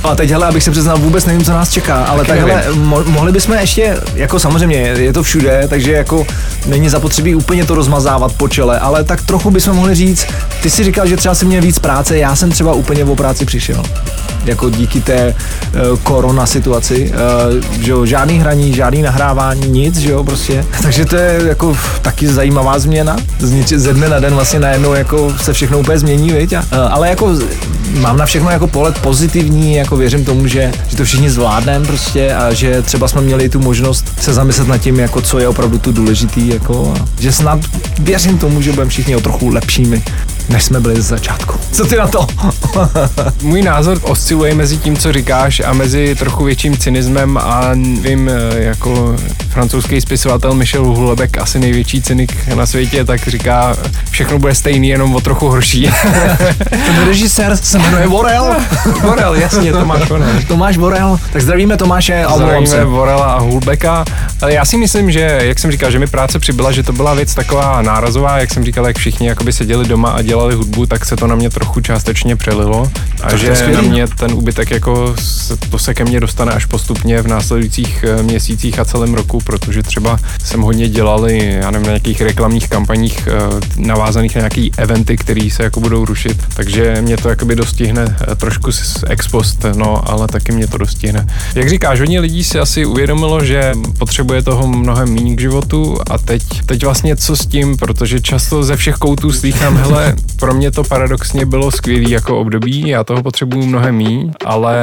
B: A teď, hele, abych se přiznal, vůbec nevím, co nás čeká, ale
A: Taky
B: takhle mo- mohli bychom ještě, jako samozřejmě, je to všude, takže jako není zapotřebí úplně to rozmazávat po čele, ale tak trochu bychom mohli říct, ty si říkal, že třeba si měl víc práce, já jsem třeba úplně o práci přišel. Jako díky té uh, korona situaci, uh, že jo, žádný hraní, žádný nahrávání, nic, že jo, prostě. Takže to je jako taky zajímavá změna, z nič, ze dne na den vlastně najednou jako se všechno úplně změní, viď? A, uh, ale jako mám na všechno jako pohled pozitivní, jako věřím tomu, že, že to všichni zvládneme prostě a že třeba jsme měli tu možnost se zamyslet nad tím, jako co je opravdu tu důležitý, jako a že snad věřím tomu, že budeme všichni o trochu lepšími, než jsme byli ze začátku. Co ty na to?
A: Můj názor osciluje mezi tím, co říkáš a mezi trochu větším cynismem a vím, eh, jako francouzský spisovatel Michel Houellebecq, asi největší cynik na světě, tak říká, všechno bude stejný, jenom o trochu horší.
B: Ten režisér se jmenuje Vorel.
A: Borel, jasně, Tomáš Borel.
B: Tomáš Vorel. Tak zdravíme Tomáše a.
A: Zdravíme Vorela a Hulbeka. Ale já si myslím, že, jak jsem říkal, že mi práce přibyla, že to byla věc taková nárazová, jak jsem říkal, jak všichni jakoby seděli doma a dělali hudbu, tak se to na mě trochu částečně přelilo. A
B: to
A: že na mě ten úbytek jako, se- to se ke mně dostane až postupně v následujících eh, měsících a celém roku, protože třeba jsem hodně dělali, já nevím, na nějakých reklamních kampaních eh, navázaných na nějaký eventy, které se jako budou rušit, takže mě to jakoby dostihne eh, trošku z ex post, no, ale taky mě to dostihne. Jak říkáš, hodně lidí si asi uvědomilo, že potřebuje toho mnohem méně k životu. A teď, teď vlastně co s tím, protože často ze všech koutů slýchám, hele, pro mě to paradoxně bylo skvělý jako období, já toho potřebuju mnohem míň, ale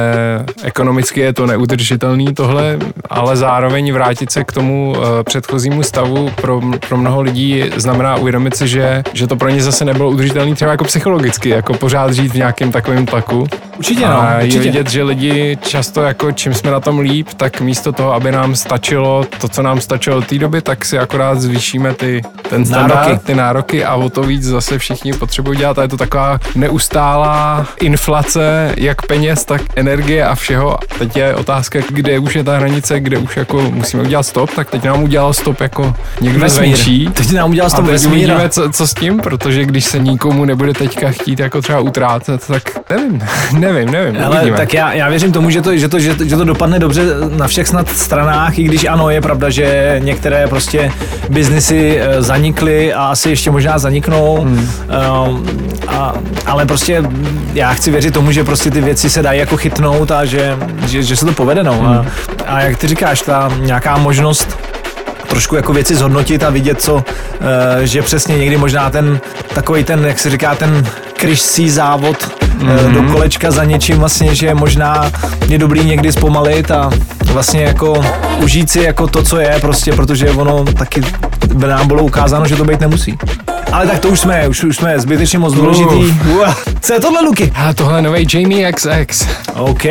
A: ekonomicky je to neudržitelný tohle, ale zároveň vrátit se k tomu eh, předchozímu stavu pro, pro mnoho lidí znamená uvědomit si, že, že to pro ně zase nebylo udržitelný třeba jako psychologicky, jako pořád žít v nějakém takovém tlaku.
B: Určitě, no,
A: a je
B: určitě.
A: vidět, že lidi často jako čím jsme na tom líp, tak místo toho, aby nám stačilo to, co nám stačilo té doby, tak si akorát zvýšíme ty, ten standard,
B: Nároky.
A: ty nároky a o to víc zase všichni potřebují dělat a je to taková neustálá inflace jak peněz, tak energie a všeho. Teď je otázka, kde už je ta hranice, kde už jako musíme udělat stop, tak teď nám udělal stop jako někdo
B: Vesmír.
A: zvenčí.
B: Teď nám udělal stop
A: teď
B: vesmíra.
A: uvidíme, co, co, s tím, protože když se nikomu nebude teďka chtít jako třeba utrácet, tak nevím, nevím, nevím,
B: Ale
A: uvidíme.
B: tak já, já věřím tomu, že to, že, to, že, to, že to dopadne dobře na všech snad stranách, i když ano, je pravda, že některé prostě biznisy eh, zanikly a asi ještě možná zaniknou, hmm. um, a, ale prostě já chci věřit tomu, že prostě ty věci se dají jako chytnout a že, že, že se to povede. No. A, a jak ty říkáš, ta nějaká možnost trošku jako věci zhodnotit a vidět, co, eh, že přesně někdy možná ten takový ten, jak se říká, ten kryžcí závod mm-hmm. do kolečka za něčím vlastně, že možná je dobrý někdy zpomalit a vlastně jako užít si jako to, co je prostě, protože ono taky by nám bylo ukázáno, že to být nemusí. Ale tak to už jsme, už, už jsme zbytečně moc důležitý. Ua, Co je tohle, Luky?
A: A tohle je nový Jamie XX.
B: OK.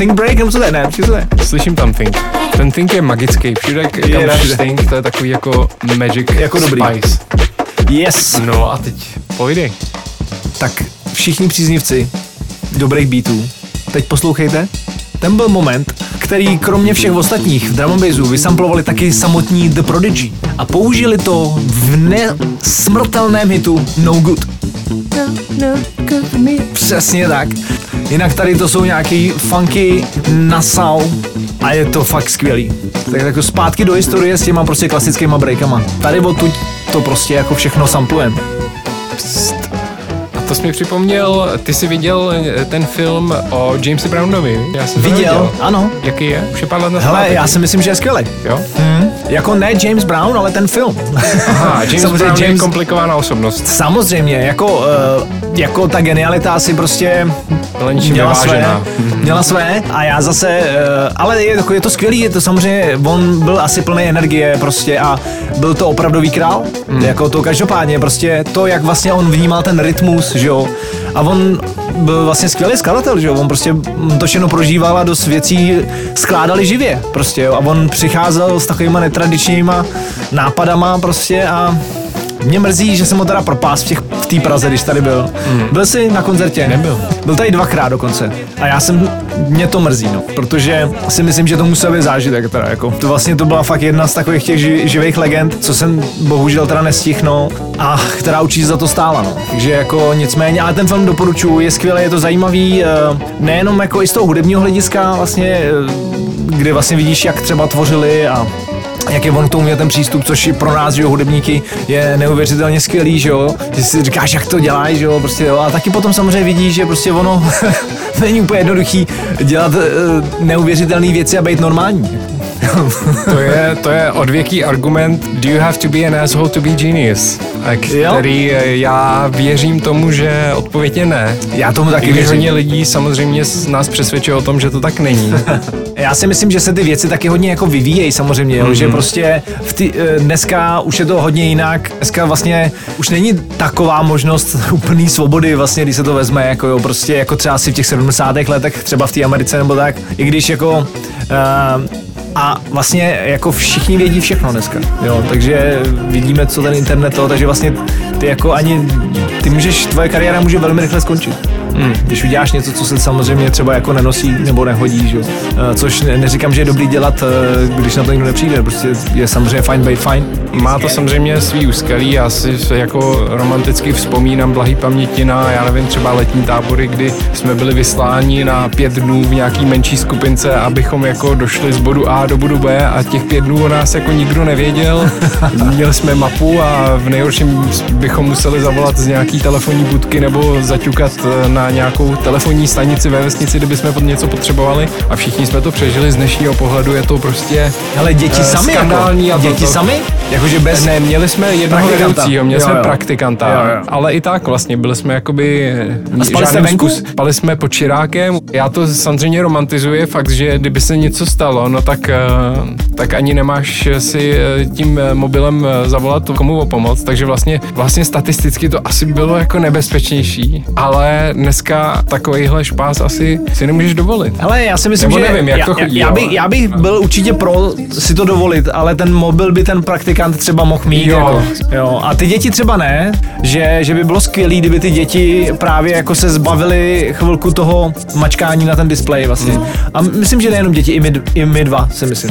B: Think Break, nebo co to je? Ne, co to je?
A: Slyším tam Think. Ten Think je magický. Všude, kam
B: Je všude.
A: Think, to je takový jako magic
B: Jako dobrý.
A: spice.
B: Yes.
A: No a teď povídej.
B: Tak všichni příznivci dobrých beatů, teď poslouchejte. Ten byl moment, který kromě všech ostatních v drum and bassu vysamplovali taky samotní The Prodigy a použili to v nesmrtelném hitu No Good. Přesně tak. Jinak tady to jsou nějaký funky nasal a je to fakt skvělý. Tak jako zpátky do historie s těma prostě klasickýma breakama. Tady odtud to prostě jako všechno samplujem.
A: A to jsi mi připomněl, ty jsi viděl eh, ten film o Jamesi Brownovi. Já jsem
B: Viděl,
A: neviděl.
B: ano.
A: Jaký je? Už je pár let na
B: Hele,
A: zpátek.
B: já si myslím, že je skvělý.
A: Jo?
B: Jako ne James Brown, ale ten film.
A: Aha, James
B: Samozřejmě
A: Brown je
B: James-
A: komplikovaná osobnost.
B: Samozřejmě, jako, uh, jako ta genialita asi prostě
A: Byla
B: měla své, měla své. A já zase, uh, ale je, to- je to skvělý, je to samozřejmě, on byl asi plný energie prostě a byl to opravdový král,
A: Hmm.
B: jako to každopádně, prostě to, jak vlastně on vnímal ten rytmus, že jo, a on byl vlastně skvělý skladatel, že jo, on prostě to všechno prožíval a dost věcí skládali živě, prostě jo, a on přicházel s takovýma netradičníma nápadama prostě a mě mrzí, že jsem ho teda propás v těch v té Praze, když tady byl. Mm. Byl jsi na koncertě?
A: Nebyl.
B: Byl tady dvakrát dokonce. A já jsem, mě to mrzí, no, protože si myslím, že to musel být zážitek teda, jako. To vlastně to byla fakt jedna z takových těch ži, živých legend, co jsem bohužel teda nestihl, no, a která určitě za to stála, no. Takže jako nicméně, ale ten film doporučuji, je skvělý, je to zajímavý, eh, nejenom jako i z toho hudebního hlediska, vlastně, eh, kde vlastně vidíš, jak třeba tvořili a jak je on k tomu měl ten přístup, což i pro nás, že jo, hudebníky, je neuvěřitelně skvělý, že jo, že si říkáš, jak to dělají, že jo, prostě jo, a taky potom samozřejmě vidíš, že prostě ono není úplně jednoduchý dělat uh, neuvěřitelné věci a být normální.
A: To je, to je odvěký argument Do you have to be an asshole to be genius? A k-
B: Jo.
A: Který eh, já věřím tomu, že odpověď je ne.
B: Já tomu taky věřím.
A: hodně lidí samozřejmě nás přesvědčuje o tom, že to tak není.
B: Já si myslím, že se ty věci taky hodně jako vyvíjejí samozřejmě, jo, že prostě v ty, eh, dneska už je to hodně jinak, dneska vlastně už není taková možnost úplný svobody vlastně, když se to vezme, jako jo, prostě jako třeba asi v těch 70. letech, třeba v té Americe nebo tak, i když jako uh, a vlastně jako všichni vědí všechno dneska, jo, takže vidíme, co ten internet to, takže vlastně ty jako ani, ty můžeš, tvoje kariéra může velmi rychle skončit. Hmm. Když uděláš něco, co se samozřejmě třeba jako nenosí nebo nehodí, že? Eh, což ne, neříkám, že je dobrý dělat, eh, když na to někdo nepřijde, prostě je samozřejmě fajn být fajn.
A: Má to samozřejmě svý úskalí, já si jako romanticky vzpomínám blahý paměti na, já nevím, třeba letní tábory, kdy jsme byli vysláni na pět dnů v nějaký menší skupince, abychom jako došli z bodu A do bodu B a těch pět dnů o nás jako nikdo nevěděl. Měli jsme mapu a v nejhorším bychom museli zavolat z nějaký telefonní budky nebo zaťukat eh, na nějakou telefonní stanici ve vesnici, kdyby jsme pod něco potřebovali a všichni jsme to přežili z dnešního pohledu, je to prostě
B: Ale děti
A: Eh,
B: sami
A: skandální
B: jako,
A: a
B: děti
A: to-
B: sami? Jakože bez...
A: ne, měli jsme jednoho vedoucího, měli
B: Jo,
A: jsme
B: jo.
A: praktikanta,
B: Jo, jo.
A: ale i tak vlastně byli jsme jakoby...
B: A spali jste venku?
A: zkus- Spali jsme pod Čirákem. Já to samozřejmě romantizuje fakt, že kdyby se něco stalo, no tak, eh, tak ani nemáš si eh, tím mobilem zavolat komu o pomoc, takže vlastně, vlastně statisticky to asi bylo jako nebezpečnější, ale dneska takovýhle špás asi si nemůžeš dovolit.
B: Ale já si myslím,
A: Nebo
B: že
A: nevím, jak
B: já,
A: to chodí,
B: já,
A: ale-
B: já bych byl určitě pro si to dovolit, ale ten mobil by ten praktikant třeba mohl mít.
A: Jo.
B: Jako, jo. A ty děti třeba ne, že, že by bylo skvělé, kdyby ty děti právě jako se zbavili chvilku toho mačkání na ten displej vlastně.
A: Hmm.
B: A myslím, že nejenom děti, i my, i my dva si myslím.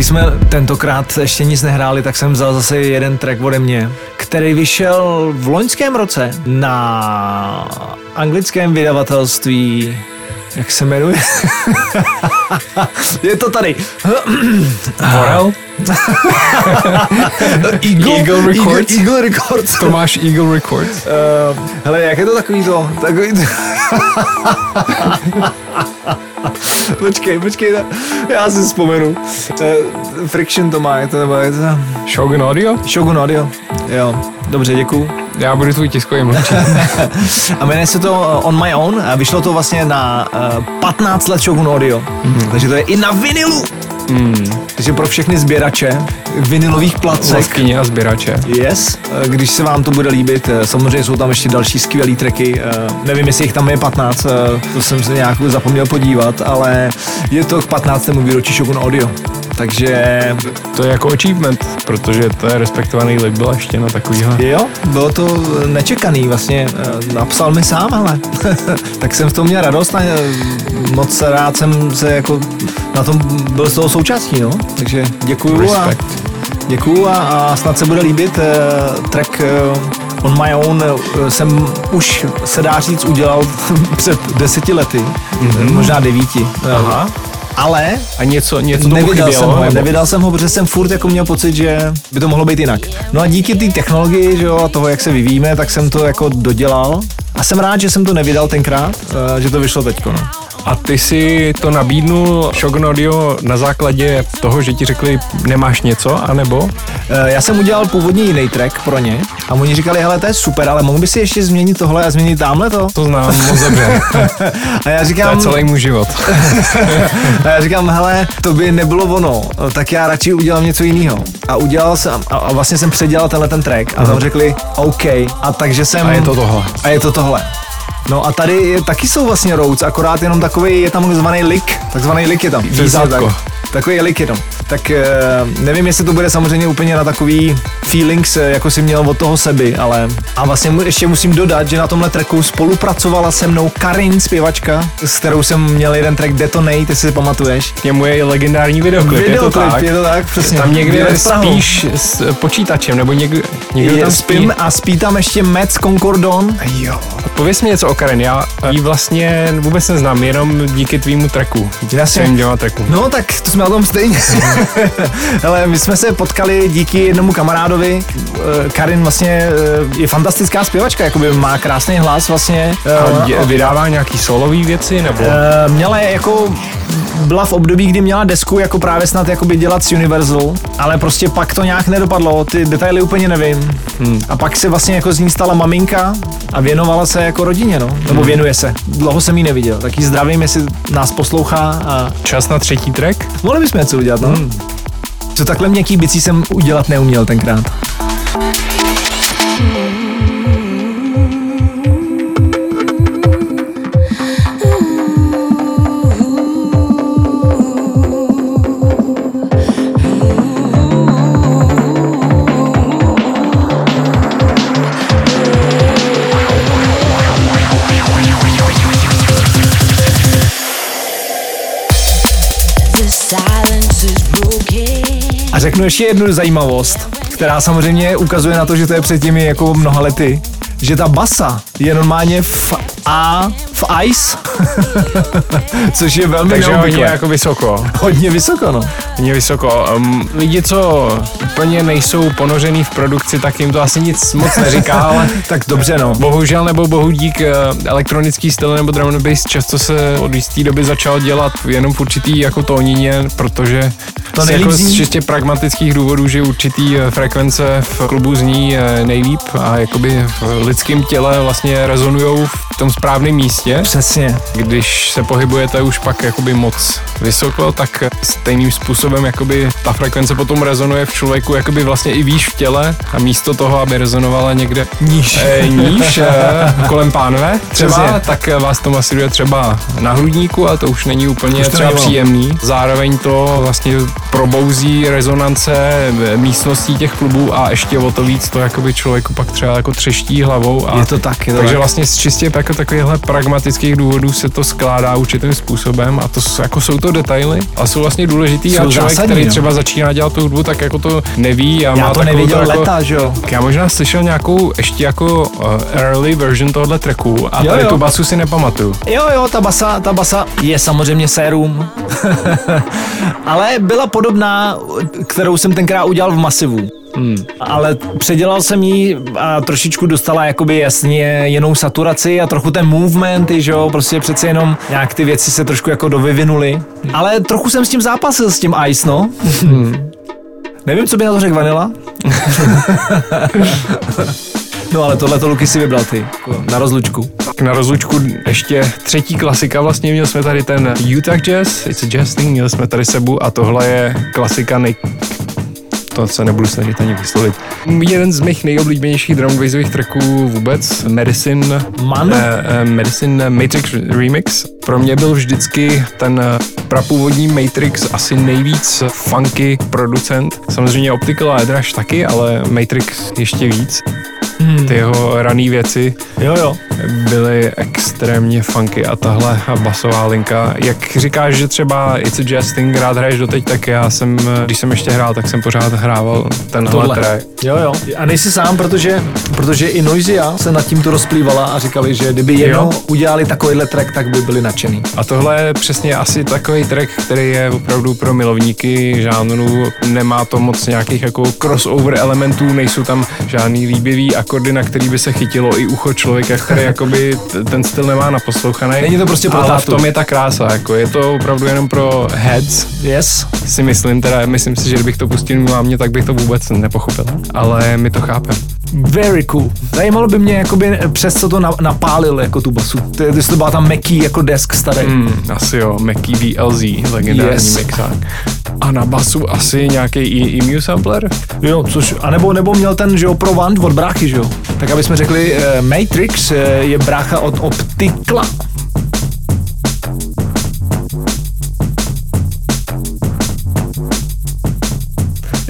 B: Když jsme tentokrát ještě nic nehráli, tak jsem vzal zase jeden track ode mě, který vyšel v loňském roce na anglickém vydavatelství jak se jmenuje? Je to tady.
A: Morel?
B: Eagle,
A: Eagle Records?
B: Eagle, Eagle Records.
A: Tomáš Eagle Records.
B: Uh, hele, jak je to takový to? Takový to... počkej, počkej, já si vzpomenu. Uh, Friction to má, je to nebo je to...
A: Shogun Audio?
B: Shogun Audio. Jo, dobře, děkuju.
A: Já budu tvůj tiskový mluvčí.
B: A jmenuje se to uh, On My Own a vyšlo to vlastně na uh, 15 let Shogun Audio. Mm. Takže to je i na vinilu. Mm. Takže pro všechny sběrače vinilových placek.
A: Vlastkyně a sběrače.
B: Yes, eh, když se vám to bude líbit, eh, samozřejmě jsou tam ještě další skvělé tracky, eh, nevím, jestli jich tam je 15, to jsem se nějak zapomněl podívat, ale je to k 15. výročí Shogun Audio. Takže
A: To je jako achievement, protože to je respektovaný label ještě na takovýhle.
B: jo, bylo to nečekaný vlastně, napsal mi sám, ale tak jsem v tom měl radost a moc rád jsem se jako na tom byl z toho součástí, no. Takže děkuju a, děkuju a, a snad se bude líbit uh, track uh, On My Own jsem už se dá říct udělal před deseti lety, mm-hmm. možná devíti.
A: Aha.
B: Ale
A: A něco, něco tomu
B: nevydal
A: chybělo?
B: jsem ho,
A: nebo-
B: nevydal jsem ho, protože jsem furt jako měl pocit, že by to mohlo být jinak. No a díky té technologii, že jo, a toho, jak se vyvíjíme, tak jsem to jako dodělal. A jsem rád, že jsem to nevydal tenkrát, eh, že to vyšlo teďko, no.
A: A ty si to nabídnul Shogun Audio na základě toho, že ti řekli, nemáš něco, anebo?
B: Eh, Já jsem udělal původně jiný track pro ně a oni říkali, hele, to je super, ale mohl by si ještě změnit tohle a změnit tamhle to?
A: To znám moc dobře.
B: A já
A: To je
B: říkám,
A: celý můj život.
B: a já říkám, hele, to by nebylo ono, tak já radši udělám něco jiného. A udělal jsem, a, a vlastně jsem předělal tenhle ten track a tam řekli, OK. A takže jsem...
A: A je to tohle.
B: A je to tohle. No a tady je, taky jsou vlastně roads, akorát jenom takový, je tam takzvaný lick, takzvaný lick je tam.
A: Zrcátko.
B: Tak, takový lick jenom. Tak eh, nevím, jestli to bude samozřejmě úplně na takový feelings, eh, jako si měl od toho seby, ale a vlastně ještě musím dodat, že na tomhle tracku spolupracovala se mnou Karin, zpěvačka, s kterou jsem měl jeden track Detonate, jestli si pamatuješ.
A: K němu je legendární videoklip, je to
B: Videoklip,
A: tak?
B: je to tak, přesně.
A: Tam někde spíš s počítačem, nebo někdo, někdo
B: je,
A: tam spí.
B: spím a spí tam ještě Mets Concordon.
A: Jo. Pověz mi něco o Karen, já ji vlastně vůbec neznám, jenom díky tvýmu tracku.
B: Jasně.
A: Dvěma trackům.
B: No tak to jsme na tom stejně. Ale my jsme se potkali díky jednomu kamarádovi. Eh, Karin vlastně eh, je fantastická zpěvačka, jakoby má krásný hlas vlastně.
A: A
B: Eh,
A: dě- vydává nějaký solový věci, nebo?
B: Měla jako byla v období, kdy měla desku jako právě snad jakoby dělat s Universal, ale prostě pak to nějak nedopadlo, ty detaily úplně nevím. Hmm. A pak se vlastně jako z ní stala maminka a věnovala se jako rodině, no. Nebo věnuje se. Dlouho jsem ji neviděl, tak jí zdravím, jestli nás poslouchá a
A: Čas na třetí track?
B: mohli bychom něco udělat, no. Hmm. Co takhle měkký bicí jsem udělat neuměl tenkrát. Řeknu ještě jednu zajímavost, která samozřejmě ukazuje na to, že to je před těmi jako mnoha lety, že ta basa je normálně v A, v ice, což je velmi
A: Takže hodně jako vysoko.
B: Hodně vysoko, no.
A: Hodně vysoko. Um, lidi, co úplně nejsou ponořený v produkci, tak jim to asi nic moc neříká, ale
B: Tak dobře, no.
A: Bohužel nebo bohu dík eh, elektronický styl nebo drum and bass často se od jisté doby začal dělat jenom v určitý jako tónině, protože
B: To nejlíp
A: jako z čistě pragmatických důvodů, že určitý eh, frekvence v klubu zní eh, nejlíp a jakoby v lidském těle vlastně rezonujou v tom správném místě.
B: Přesně.
A: Když se pohybujete už pak jakoby moc vysoko, tak stejným způsobem jakoby ta frekvence potom rezonuje v člověku jakoby vlastně i výš v těle a místo toho, aby rezonovala někde
B: Níž.
A: e, níž e, kolem pánve třeba,
B: Přesně.
A: tak eh, vás to masíruje třeba na hrudníku a to už není úplně
B: Už
A: třeba
B: není ono.
A: příjemný. Zároveň to vlastně probouzí rezonance místností těch klubů a ještě o to víc to jakoby člověku pak třeba jako třeští hlavou. A
B: Je to tak, je to
A: takže
B: tak.
A: vlastně čistě jako takovýchhle pragmatických důvodů se to skládá určitým způsobem a to jako jsou to detaily a jsou vlastně důležitý
B: Jsou
A: a člověk,
B: zásadní,
A: který
B: no.
A: třeba začíná dělat tu hudbu, tak jako to neví a má
B: Já to
A: takovou
B: nevěděl
A: jako,
B: leta, že jo.
A: já možná slyšel nějakou ještě jako uh, early version tohohle tracku a
B: Jo,
A: tady
B: jo.
A: tu basu si nepamatuju.
B: Jo, jo, ta basa, ta basa je samozřejmě sérum, ale byla podobná, kterou jsem tenkrát udělal v masivu. Hmm. Ale předělal jsem ji a trošičku dostala jakoby jasně jinou saturaci a trochu ten movement, že jo, prostě přece jenom nějak ty věci se trošku jako dovyvinuly. Ale trochu jsem s tím zápasil, s tím Ice, no. Hmm. Nevím, co by na to řekl Vanilla. no ale tohle to Luky si vybral ty, jako na rozlučku.
A: Tak na rozlučku ještě třetí klasika vlastně, měli jsme tady ten Utah Jazz, It's a Jazz Thing, měli jsme tady Sebu a tohle je klasika nej... To se nebudu snažit ani vyslovit. Jeden z mých nejoblíbenějších drum and bassových tracků vůbec, Medicine,
B: Man?
A: eh, eh, Medicine Matrix Remix. Pro mě byl vždycky ten eh, prapůvodní Matrix asi nejvíc funky producent. Samozřejmě Optical Eyedrash taky, ale Matrix ještě víc. Ty jeho rané věci
B: Jo, jo.
A: byly extrémně funky a tahle basová linka. Jak říkáš, že třeba It's a Jazz Thing rád hraješ doteď, tak já jsem, když jsem ještě hrál, tak jsem pořád hrával tenhle
B: Tohle.
A: track.
B: Jo, jo. A nejsi sám, protože, protože i Noisia se nad tím to rozplývala a říkali, že kdyby jednou udělali takovýhle track, tak by byli nadšený.
A: A tohle je přesně asi takový track, který je opravdu pro milovníky žánru. Nemá to moc nějakých jako crossover elementů, nejsou tam žádný líbivý akordy, na který by se chytilo i ucho člověka který jakoby ten styl nemá naposlouchaný.
B: Není to prostě pro
A: Ale v tom je ta krása, jako je to opravdu jenom pro heads,
B: Yes.
A: si myslím, teda myslím si, že kdybych to pustil mámě, tak bych to vůbec nepochopil. Ale my to chápeme.
B: Very cool. Zajímalo by mě, jakoby, přes co to na, napálil jako tu basu. Ty, jestli to byla tam Mackie jako desk starý. Mm.
A: Asi jo, Mackie VLZ, legendární
B: Yes.
A: mixák. A na basu asi nějaký i EMU sampler?
B: Jo, což, anebo nebo měl ten, že jo, Provant od bráchy, že jo. Tak aby jsme řekli, uh, Matrix uh, je brácha od Optikla.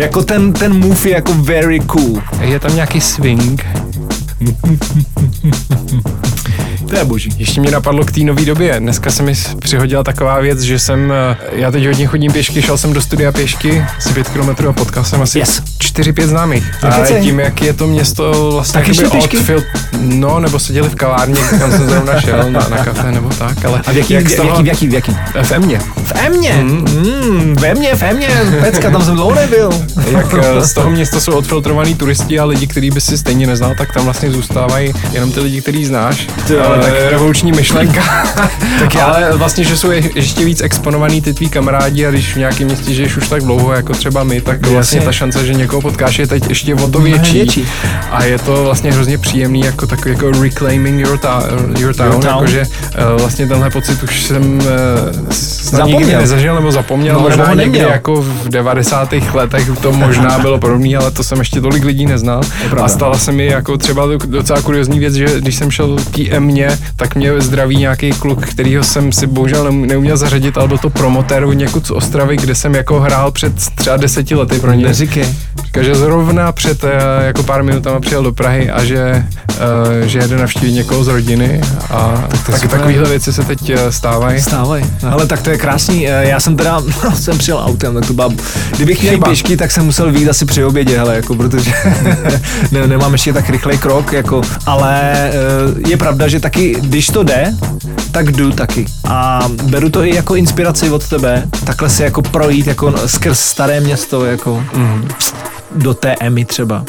B: Jako ten, ten move je jako very cool.
A: Je tam nějaký swing?
B: To je boží.
A: Ještě mě napadlo k té nové době. Dneska se mi přihodila taková věc, že jsem, eh, já teď hodně chodím pěšky, šel jsem do studia pěšky, asi 5 km a potkal jsem asi
B: Yes.
A: 4-5 známých. A tím, jak je to město vlastně
B: Tak
A: jakoby odfil- no, nebo seděli v kavárně, kam jsem zrovna šel, na, na kafe nebo tak, ale
B: A v jaký,
A: jak
B: v
A: z
B: jaký, v jaký, v jaký?
A: v Emě.
B: V Emě. Mm, ve mně, v Emě, pecka, tam jsem dlouho nebyl.
A: Jak eh, z toho města jsou odfiltrovaný turisti a lidi, který by si stejně neznal, tak tam vlastně zůstávají jenom ty lidi, který znáš. Ale
B: tak
A: revoluční myšlenka. tak
B: já-
A: Ale vlastně, že jsou je- ještě víc exponovaný ty tví kamarádi a když v nějakém městě žiješ už tak dlouho, jako třeba my, tak vlastně
B: Jasně.
A: ta šance, že někoho potkáš, je teď ještě o to větší.
B: větší.
A: A je to vlastně hrozně příjemný, jako takový jako reclaiming your, ta, your town,
B: Your town.
A: jakože eh, vlastně tenhle pocit už jsem eh, snad
B: Zapomněl.
A: nikdy nezažil nebo zapomněl,
B: No,
A: možná
B: nebo
A: někdy
B: neměl.
A: jako v 90. letech to možná bylo podobné, ale to jsem ještě tolik lidí neznal. A stala se mi jako třeba docela kuriozní věc, že když jsem šel k Tak mě zdraví nějaký kluk, kterýho jsem si bohužel neum- neuměl zařadit, ale byl to promotér někud z Ostravy, kde jsem jako hrál před třeba deseti lety pro ně.
B: Neříkej.
A: Říká, že zrovna před eh, jako pár minutama přijel do Prahy a že, eh, že jede navštívit někoho z rodiny a tak, tak
B: super.
A: takovéhle věci se teď eh, stávají.
B: Stávaj. Ale tak to je krásný. Já jsem teda, jsem přijel autem, tak to byla, kdybych měl pěšky, tak jsem musel vyjít asi při obědě, hele, jako, protože ne, nemám ještě tak rychlej krok, jako, ale je pravda, že taky, když to jde, tak jdu taky. A beru to i jako inspiraci od tebe, takhle se jako projít jako skrz staré město, jako mm, do té Emy třeba.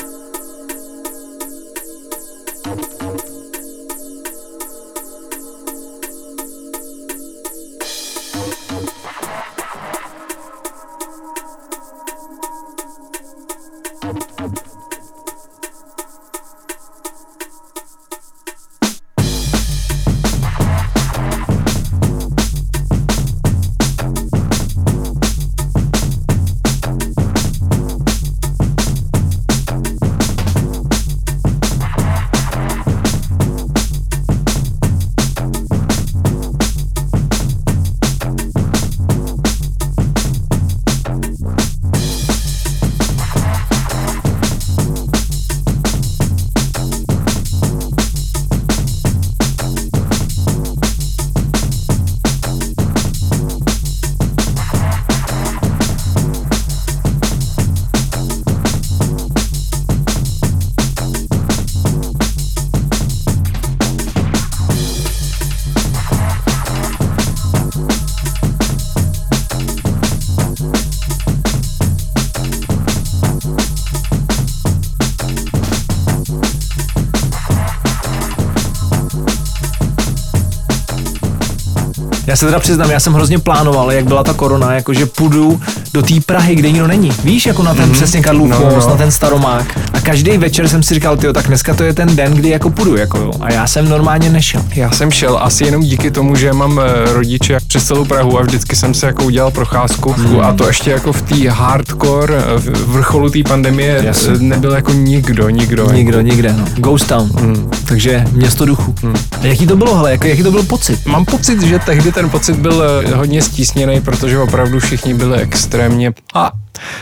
B: Se teda přiznám, já jsem hrozně plánoval, jak byla ta korona, jakože půjdu do té Prahy, kde nikdo není. Víš, jako na ten mm-hmm. přesně Karlův
A: No,
B: most,
A: no.
B: na ten staromák. A každý večer jsem si říkal, tyjo, tak dneska to je ten den, kdy jako půjdu, jako jo. A já jsem normálně nešel.
A: Já jsem šel asi jenom díky tomu, že mám eh, rodiče přes celou Prahu a vždycky jsem se jako udělal procházku
B: Hmm.
A: a to ještě jako v té hardcore eh, v- vrcholu té pandemie
B: Jasně.
A: eh, nebyl jako nikdo, nikdo.
B: Nikdo, nikde, no. Ghost Town. Mm. Takže město duchu. Mm. A jaký to bylo, hele, jak, jaký to byl pocit?
A: Mám pocit, že tehdy ten pocit byl eh, hodně stísněný, protože opravdu všichni byli extrémně... A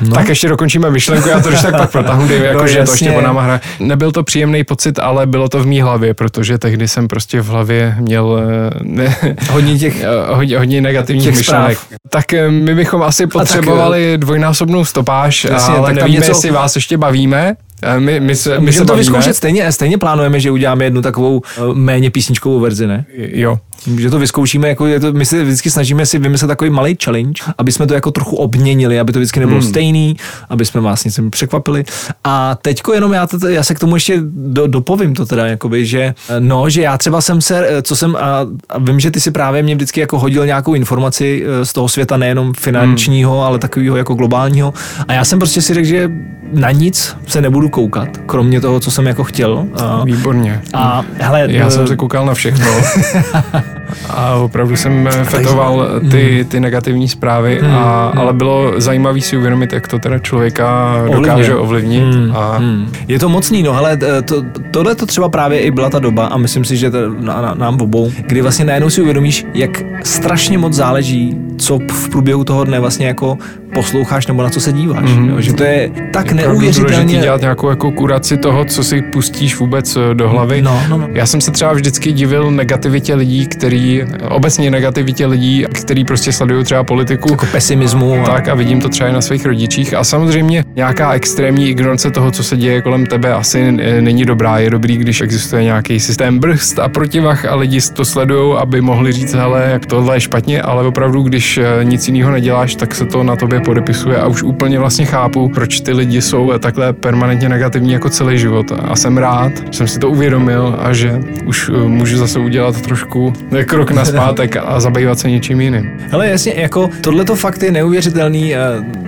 A: No. Tak ještě dokončíme myšlenku, já to když tak pak protáhnu, Dave, jako,
B: No,
A: že to ještě po náma hraje. Nebyl to příjemný pocit, ale bylo to v mý hlavě, protože tehdy jsem prostě v hlavě měl eh, ne,
B: Hodně těch...
A: eh, hodně, hodně negativních
B: Těch
A: myšlenek.
B: zpráv.
A: Tak eh, my bychom asi potřebovali dvojnásobnou stopáž,
B: Jasně,
A: ale
B: tak
A: nevíme,
B: něco-
A: jestli vás ještě bavíme. My, my, se, my se
B: Můžeme to
A: bavíme.
B: vyzkoušet stejně, stejně plánujeme, že uděláme jednu takovou méně písničkovou verzi, ne?
A: Jo.
B: Že to vyzkoušíme, jako je to, my si vždycky snažíme si vymyslet takový malý challenge, aby jsme to jako trochu obměnili, aby to vždycky nebylo hmm. stejný, aby jsme vás něco překvapili. A teďko jenom já, to, já se k tomu ještě do, dopovím to teda, jakoby, že no, že já třeba jsem se, co jsem, a, a vím, že ty si právě mě vždycky jako hodil nějakou informaci eh, z toho světa, nejenom finančního, hmm. ale takového jako globálního. A já jsem prostě si řekl, že na nic se nebudu koukat, kromě toho, co jsem jako chtěl. A,
A: Výborně.
B: a hele,
A: Já
B: eh,
A: jsem se koukal na všechno. A opravdu jsem eh, fetoval ty, ty negativní zprávy, a, ale bylo zajímavé si uvědomit, jak to teda člověka dokáže ovlivnit. A
B: Hmm. Je to mocný, no hele, to, tohle to třeba právě i byla ta doba a myslím si, že to na, na, nám obou, kdy vlastně najednou si uvědomíš, jak strašně moc záleží, co v průběhu toho dne vlastně jako posloucháš nebo na co se díváš. Mm-hmm. Jo, že to je tak
A: opravdu
B: neuvěřitelně...
A: dělat nějakou jako kuraci toho, co si pustíš vůbec eh, do hlavy.
B: No, no, no.
A: Já jsem se třeba vždycky divil negativitě lidí, který, obecně negativitě lidí, který prostě sledují třeba politiku.
B: Jako pesimismu. A...
A: Tak a vidím to třeba i na svých rodičích. A samozřejmě nějaká extrémní ignorance toho, co se děje kolem tebe, asi eh, není dobrá. Je dobrý, když existuje nějaký systém brzd a protivah a lidi to sledují, aby mohli říct, hele, jak tohle je špatně, ale opravdu, když eh, nic jiného neděláš, tak se to na tobě podepisuje a už úplně vlastně chápu, proč ty lidi jsou takhle permanentně negativní jako celý život. A jsem rád, že jsem si to uvědomil a že už eh, můžu zase udělat trošku krok na zpátek a zabývat se něčím jiným.
B: Hele, jasně, jako tohle to fakt je neuvěřitelný, eh,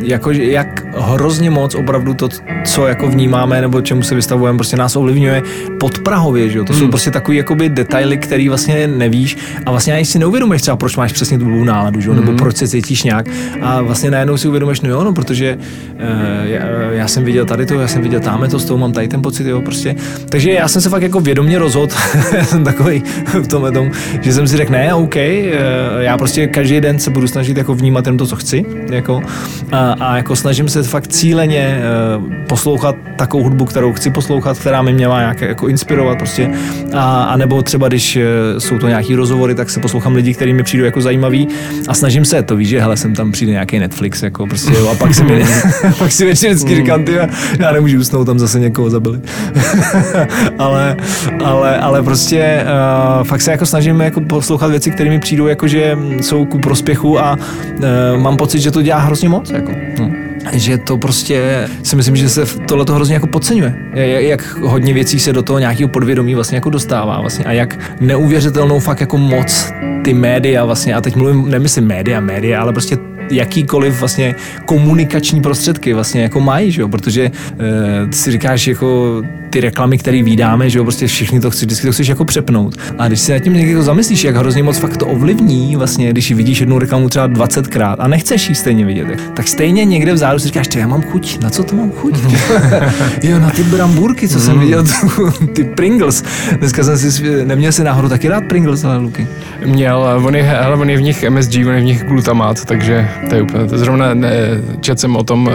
B: jako, jak hrozně moc opravdu to, co jako vnímáme nebo čemu se vystavujeme, prostě nás ovlivňuje podprahově, že jo? To jsou prostě takový jakoby detaily, který vlastně nevíš a vlastně ani si neuvědomuješ třeba, proč máš přesně tu blbou náladu, že jo? Nebo proč se cítíš nějak a vlastně najednou si uvědomíš, no jo, no, protože uh, já, já, jsem viděl tady to, já jsem viděl tamhle to, s tou mám tady ten pocit, jo, prostě. Takže já jsem se fakt jako vědomě rozhodl, jsem takový v tomhle tom, že jsem si řekl, ne, OK, uh, já prostě každý den se budu snažit jako vnímat jenom to, co chci, jako, a, a jako snažím se fakt cíleně uh, poslouchat takovou hudbu, kterou chci poslouchat, která mi měla nějak jako inspirovat prostě, a, a nebo třeba když jsou to nějaký rozhovory, tak se poslouchám lidi, kteří mi přijdou jako zajímaví a snažím se, to víš, že hele, sem tam přijde nějaký Netflix, jako prostě, jo, a pak si, mi, pak si večer vždycky říkám, ty, já nemůžu usnout, tam zase někoho zabili. ale, ale, ale prostě uh, fakt se jako snažím jako poslouchat věci, které mi přijdou jako, že jsou ku prospěchu a uh, mám pocit, že to dělá hrozně moc, jako. No že to prostě si myslím, že se tohle to hrozně jako podceňuje. Jak, jak hodně věcí se do toho nějakého podvědomí vlastně jako dostává vlastně a jak neuvěřitelnou fakt jako moc ty média vlastně, a teď mluvím, nemyslím média, média, ale prostě jakýkoliv vlastně komunikační prostředky vlastně jako mají, že jo? protože e, si říkáš jako ty reklamy, které vydáme, že jo, prostě všichni to chci, vždycky to chceš jako přepnout. A když si nad tím někdo zamyslíš, jak hrozně moc fakt to ovlivní, vlastně, když vidíš jednu reklamu třeba 20krát a nechceš ji stejně vidět, tak stejně někde vzadu si říkáš, já mám chuť, na co to mám chuť? jo, na ty brambůrky, co jsem viděl, tu, ty Pringles. Dneska jsem si, neměl si náhodou taky rád Pringles, ale Luky.
A: Měl, on je, ale on je v nich MSG, on je v nich glutamát, takže to je úplně, to zrovna ne, čet jsem o tom,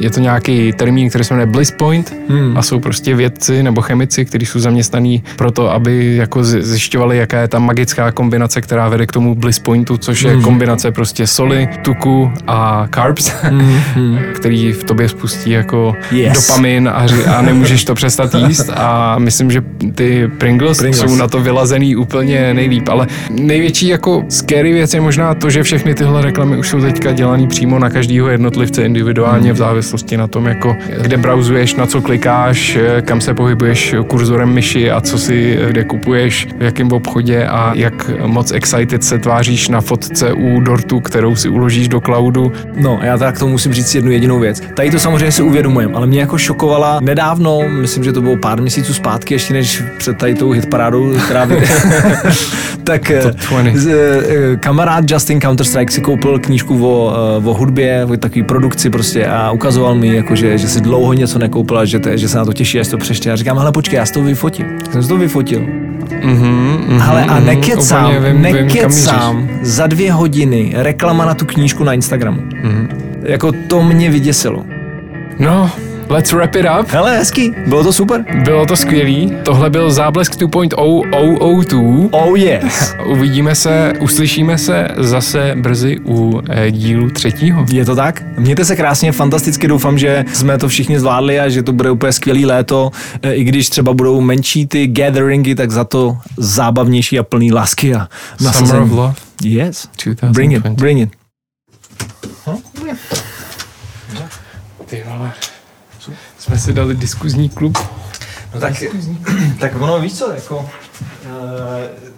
A: je to nějaký termín, který se jmenuje Bliss Point hmm. a jsou prostě vědci nebo chemici, kteří jsou zaměstnaní pro to, aby jako zjišťovali, jaká je ta magická kombinace, která vede k tomu Bliss Pointu, což je
B: Hmm.
A: kombinace prostě soli, tuku a carbs,
B: Hmm.
A: který v tobě spustí jako
B: Yes.
A: dopamin a, a nemůžeš to přestat jíst a myslím, že ty Pringles,
B: Pringles.
A: jsou na to vylazený úplně nejlíp, ale největší jako scary věc je možná to, že všechny tyhle reklamy už jsou teďka dělaný přímo na každého jednotlivce individuálně v závislosti na tom, jako kde browsuješ, na co klikáš, kam se pohybuješ kurzorem myši a co si kde kupuješ, v jakém obchodě a jak moc excited se tváříš na fotce u dortu, kterou si uložíš do cloudu.
B: No, já tak to musím říct jednu jedinou věc. Tady to samozřejmě si uvědomujem, ale mě jako šokovala nedávno, myslím, že to bylo pár měsíců zpátky, ještě než před tady tou hitparádou, která by... tak eh,
A: 20.
B: z, eh, kamarád Justin Counter-Strike si koupil knížku o, eh, o hudbě, o takové produkci prostě a ukazoval mi, jako, že, že si dlouho něco nekoupil a že, že se na to těší, až to přečte. A říkám, hele počkej, já si to vyfotím. Tak jsem si to vyfotil.
A: Mm-hmm, mm-hmm,
B: Ale a nekecám,
A: Úplně vím, vím, kam
B: nekecám, za dvě hodiny reklama na tu knížku na Instagramu.
A: Mhm.
B: Jako to mě vyděsilo.
A: No, Let's wrap it up.
B: Hele, hezký, bylo to super.
A: Bylo to skvělý. Tohle byl záblesk 2.002.
B: Oh yes.
A: Uvidíme se, uslyšíme se zase brzy u eh, dílu třetího.
B: Je to tak? Mějte se krásně, fantasticky doufám, že jsme to všichni zvládli a že to bude úplně skvělý léto, E, i když třeba budou menší ty gatheringy, tak za to zábavnější a plný lásky a
A: Summer
B: nasazení.
A: of Love.
B: Yes.
A: 2020.
B: Bring it, bring it.
A: Ty vole jsme si dali diskuzní klub.
B: No tak, diskuzní. tak ono víš co, jako... Uh,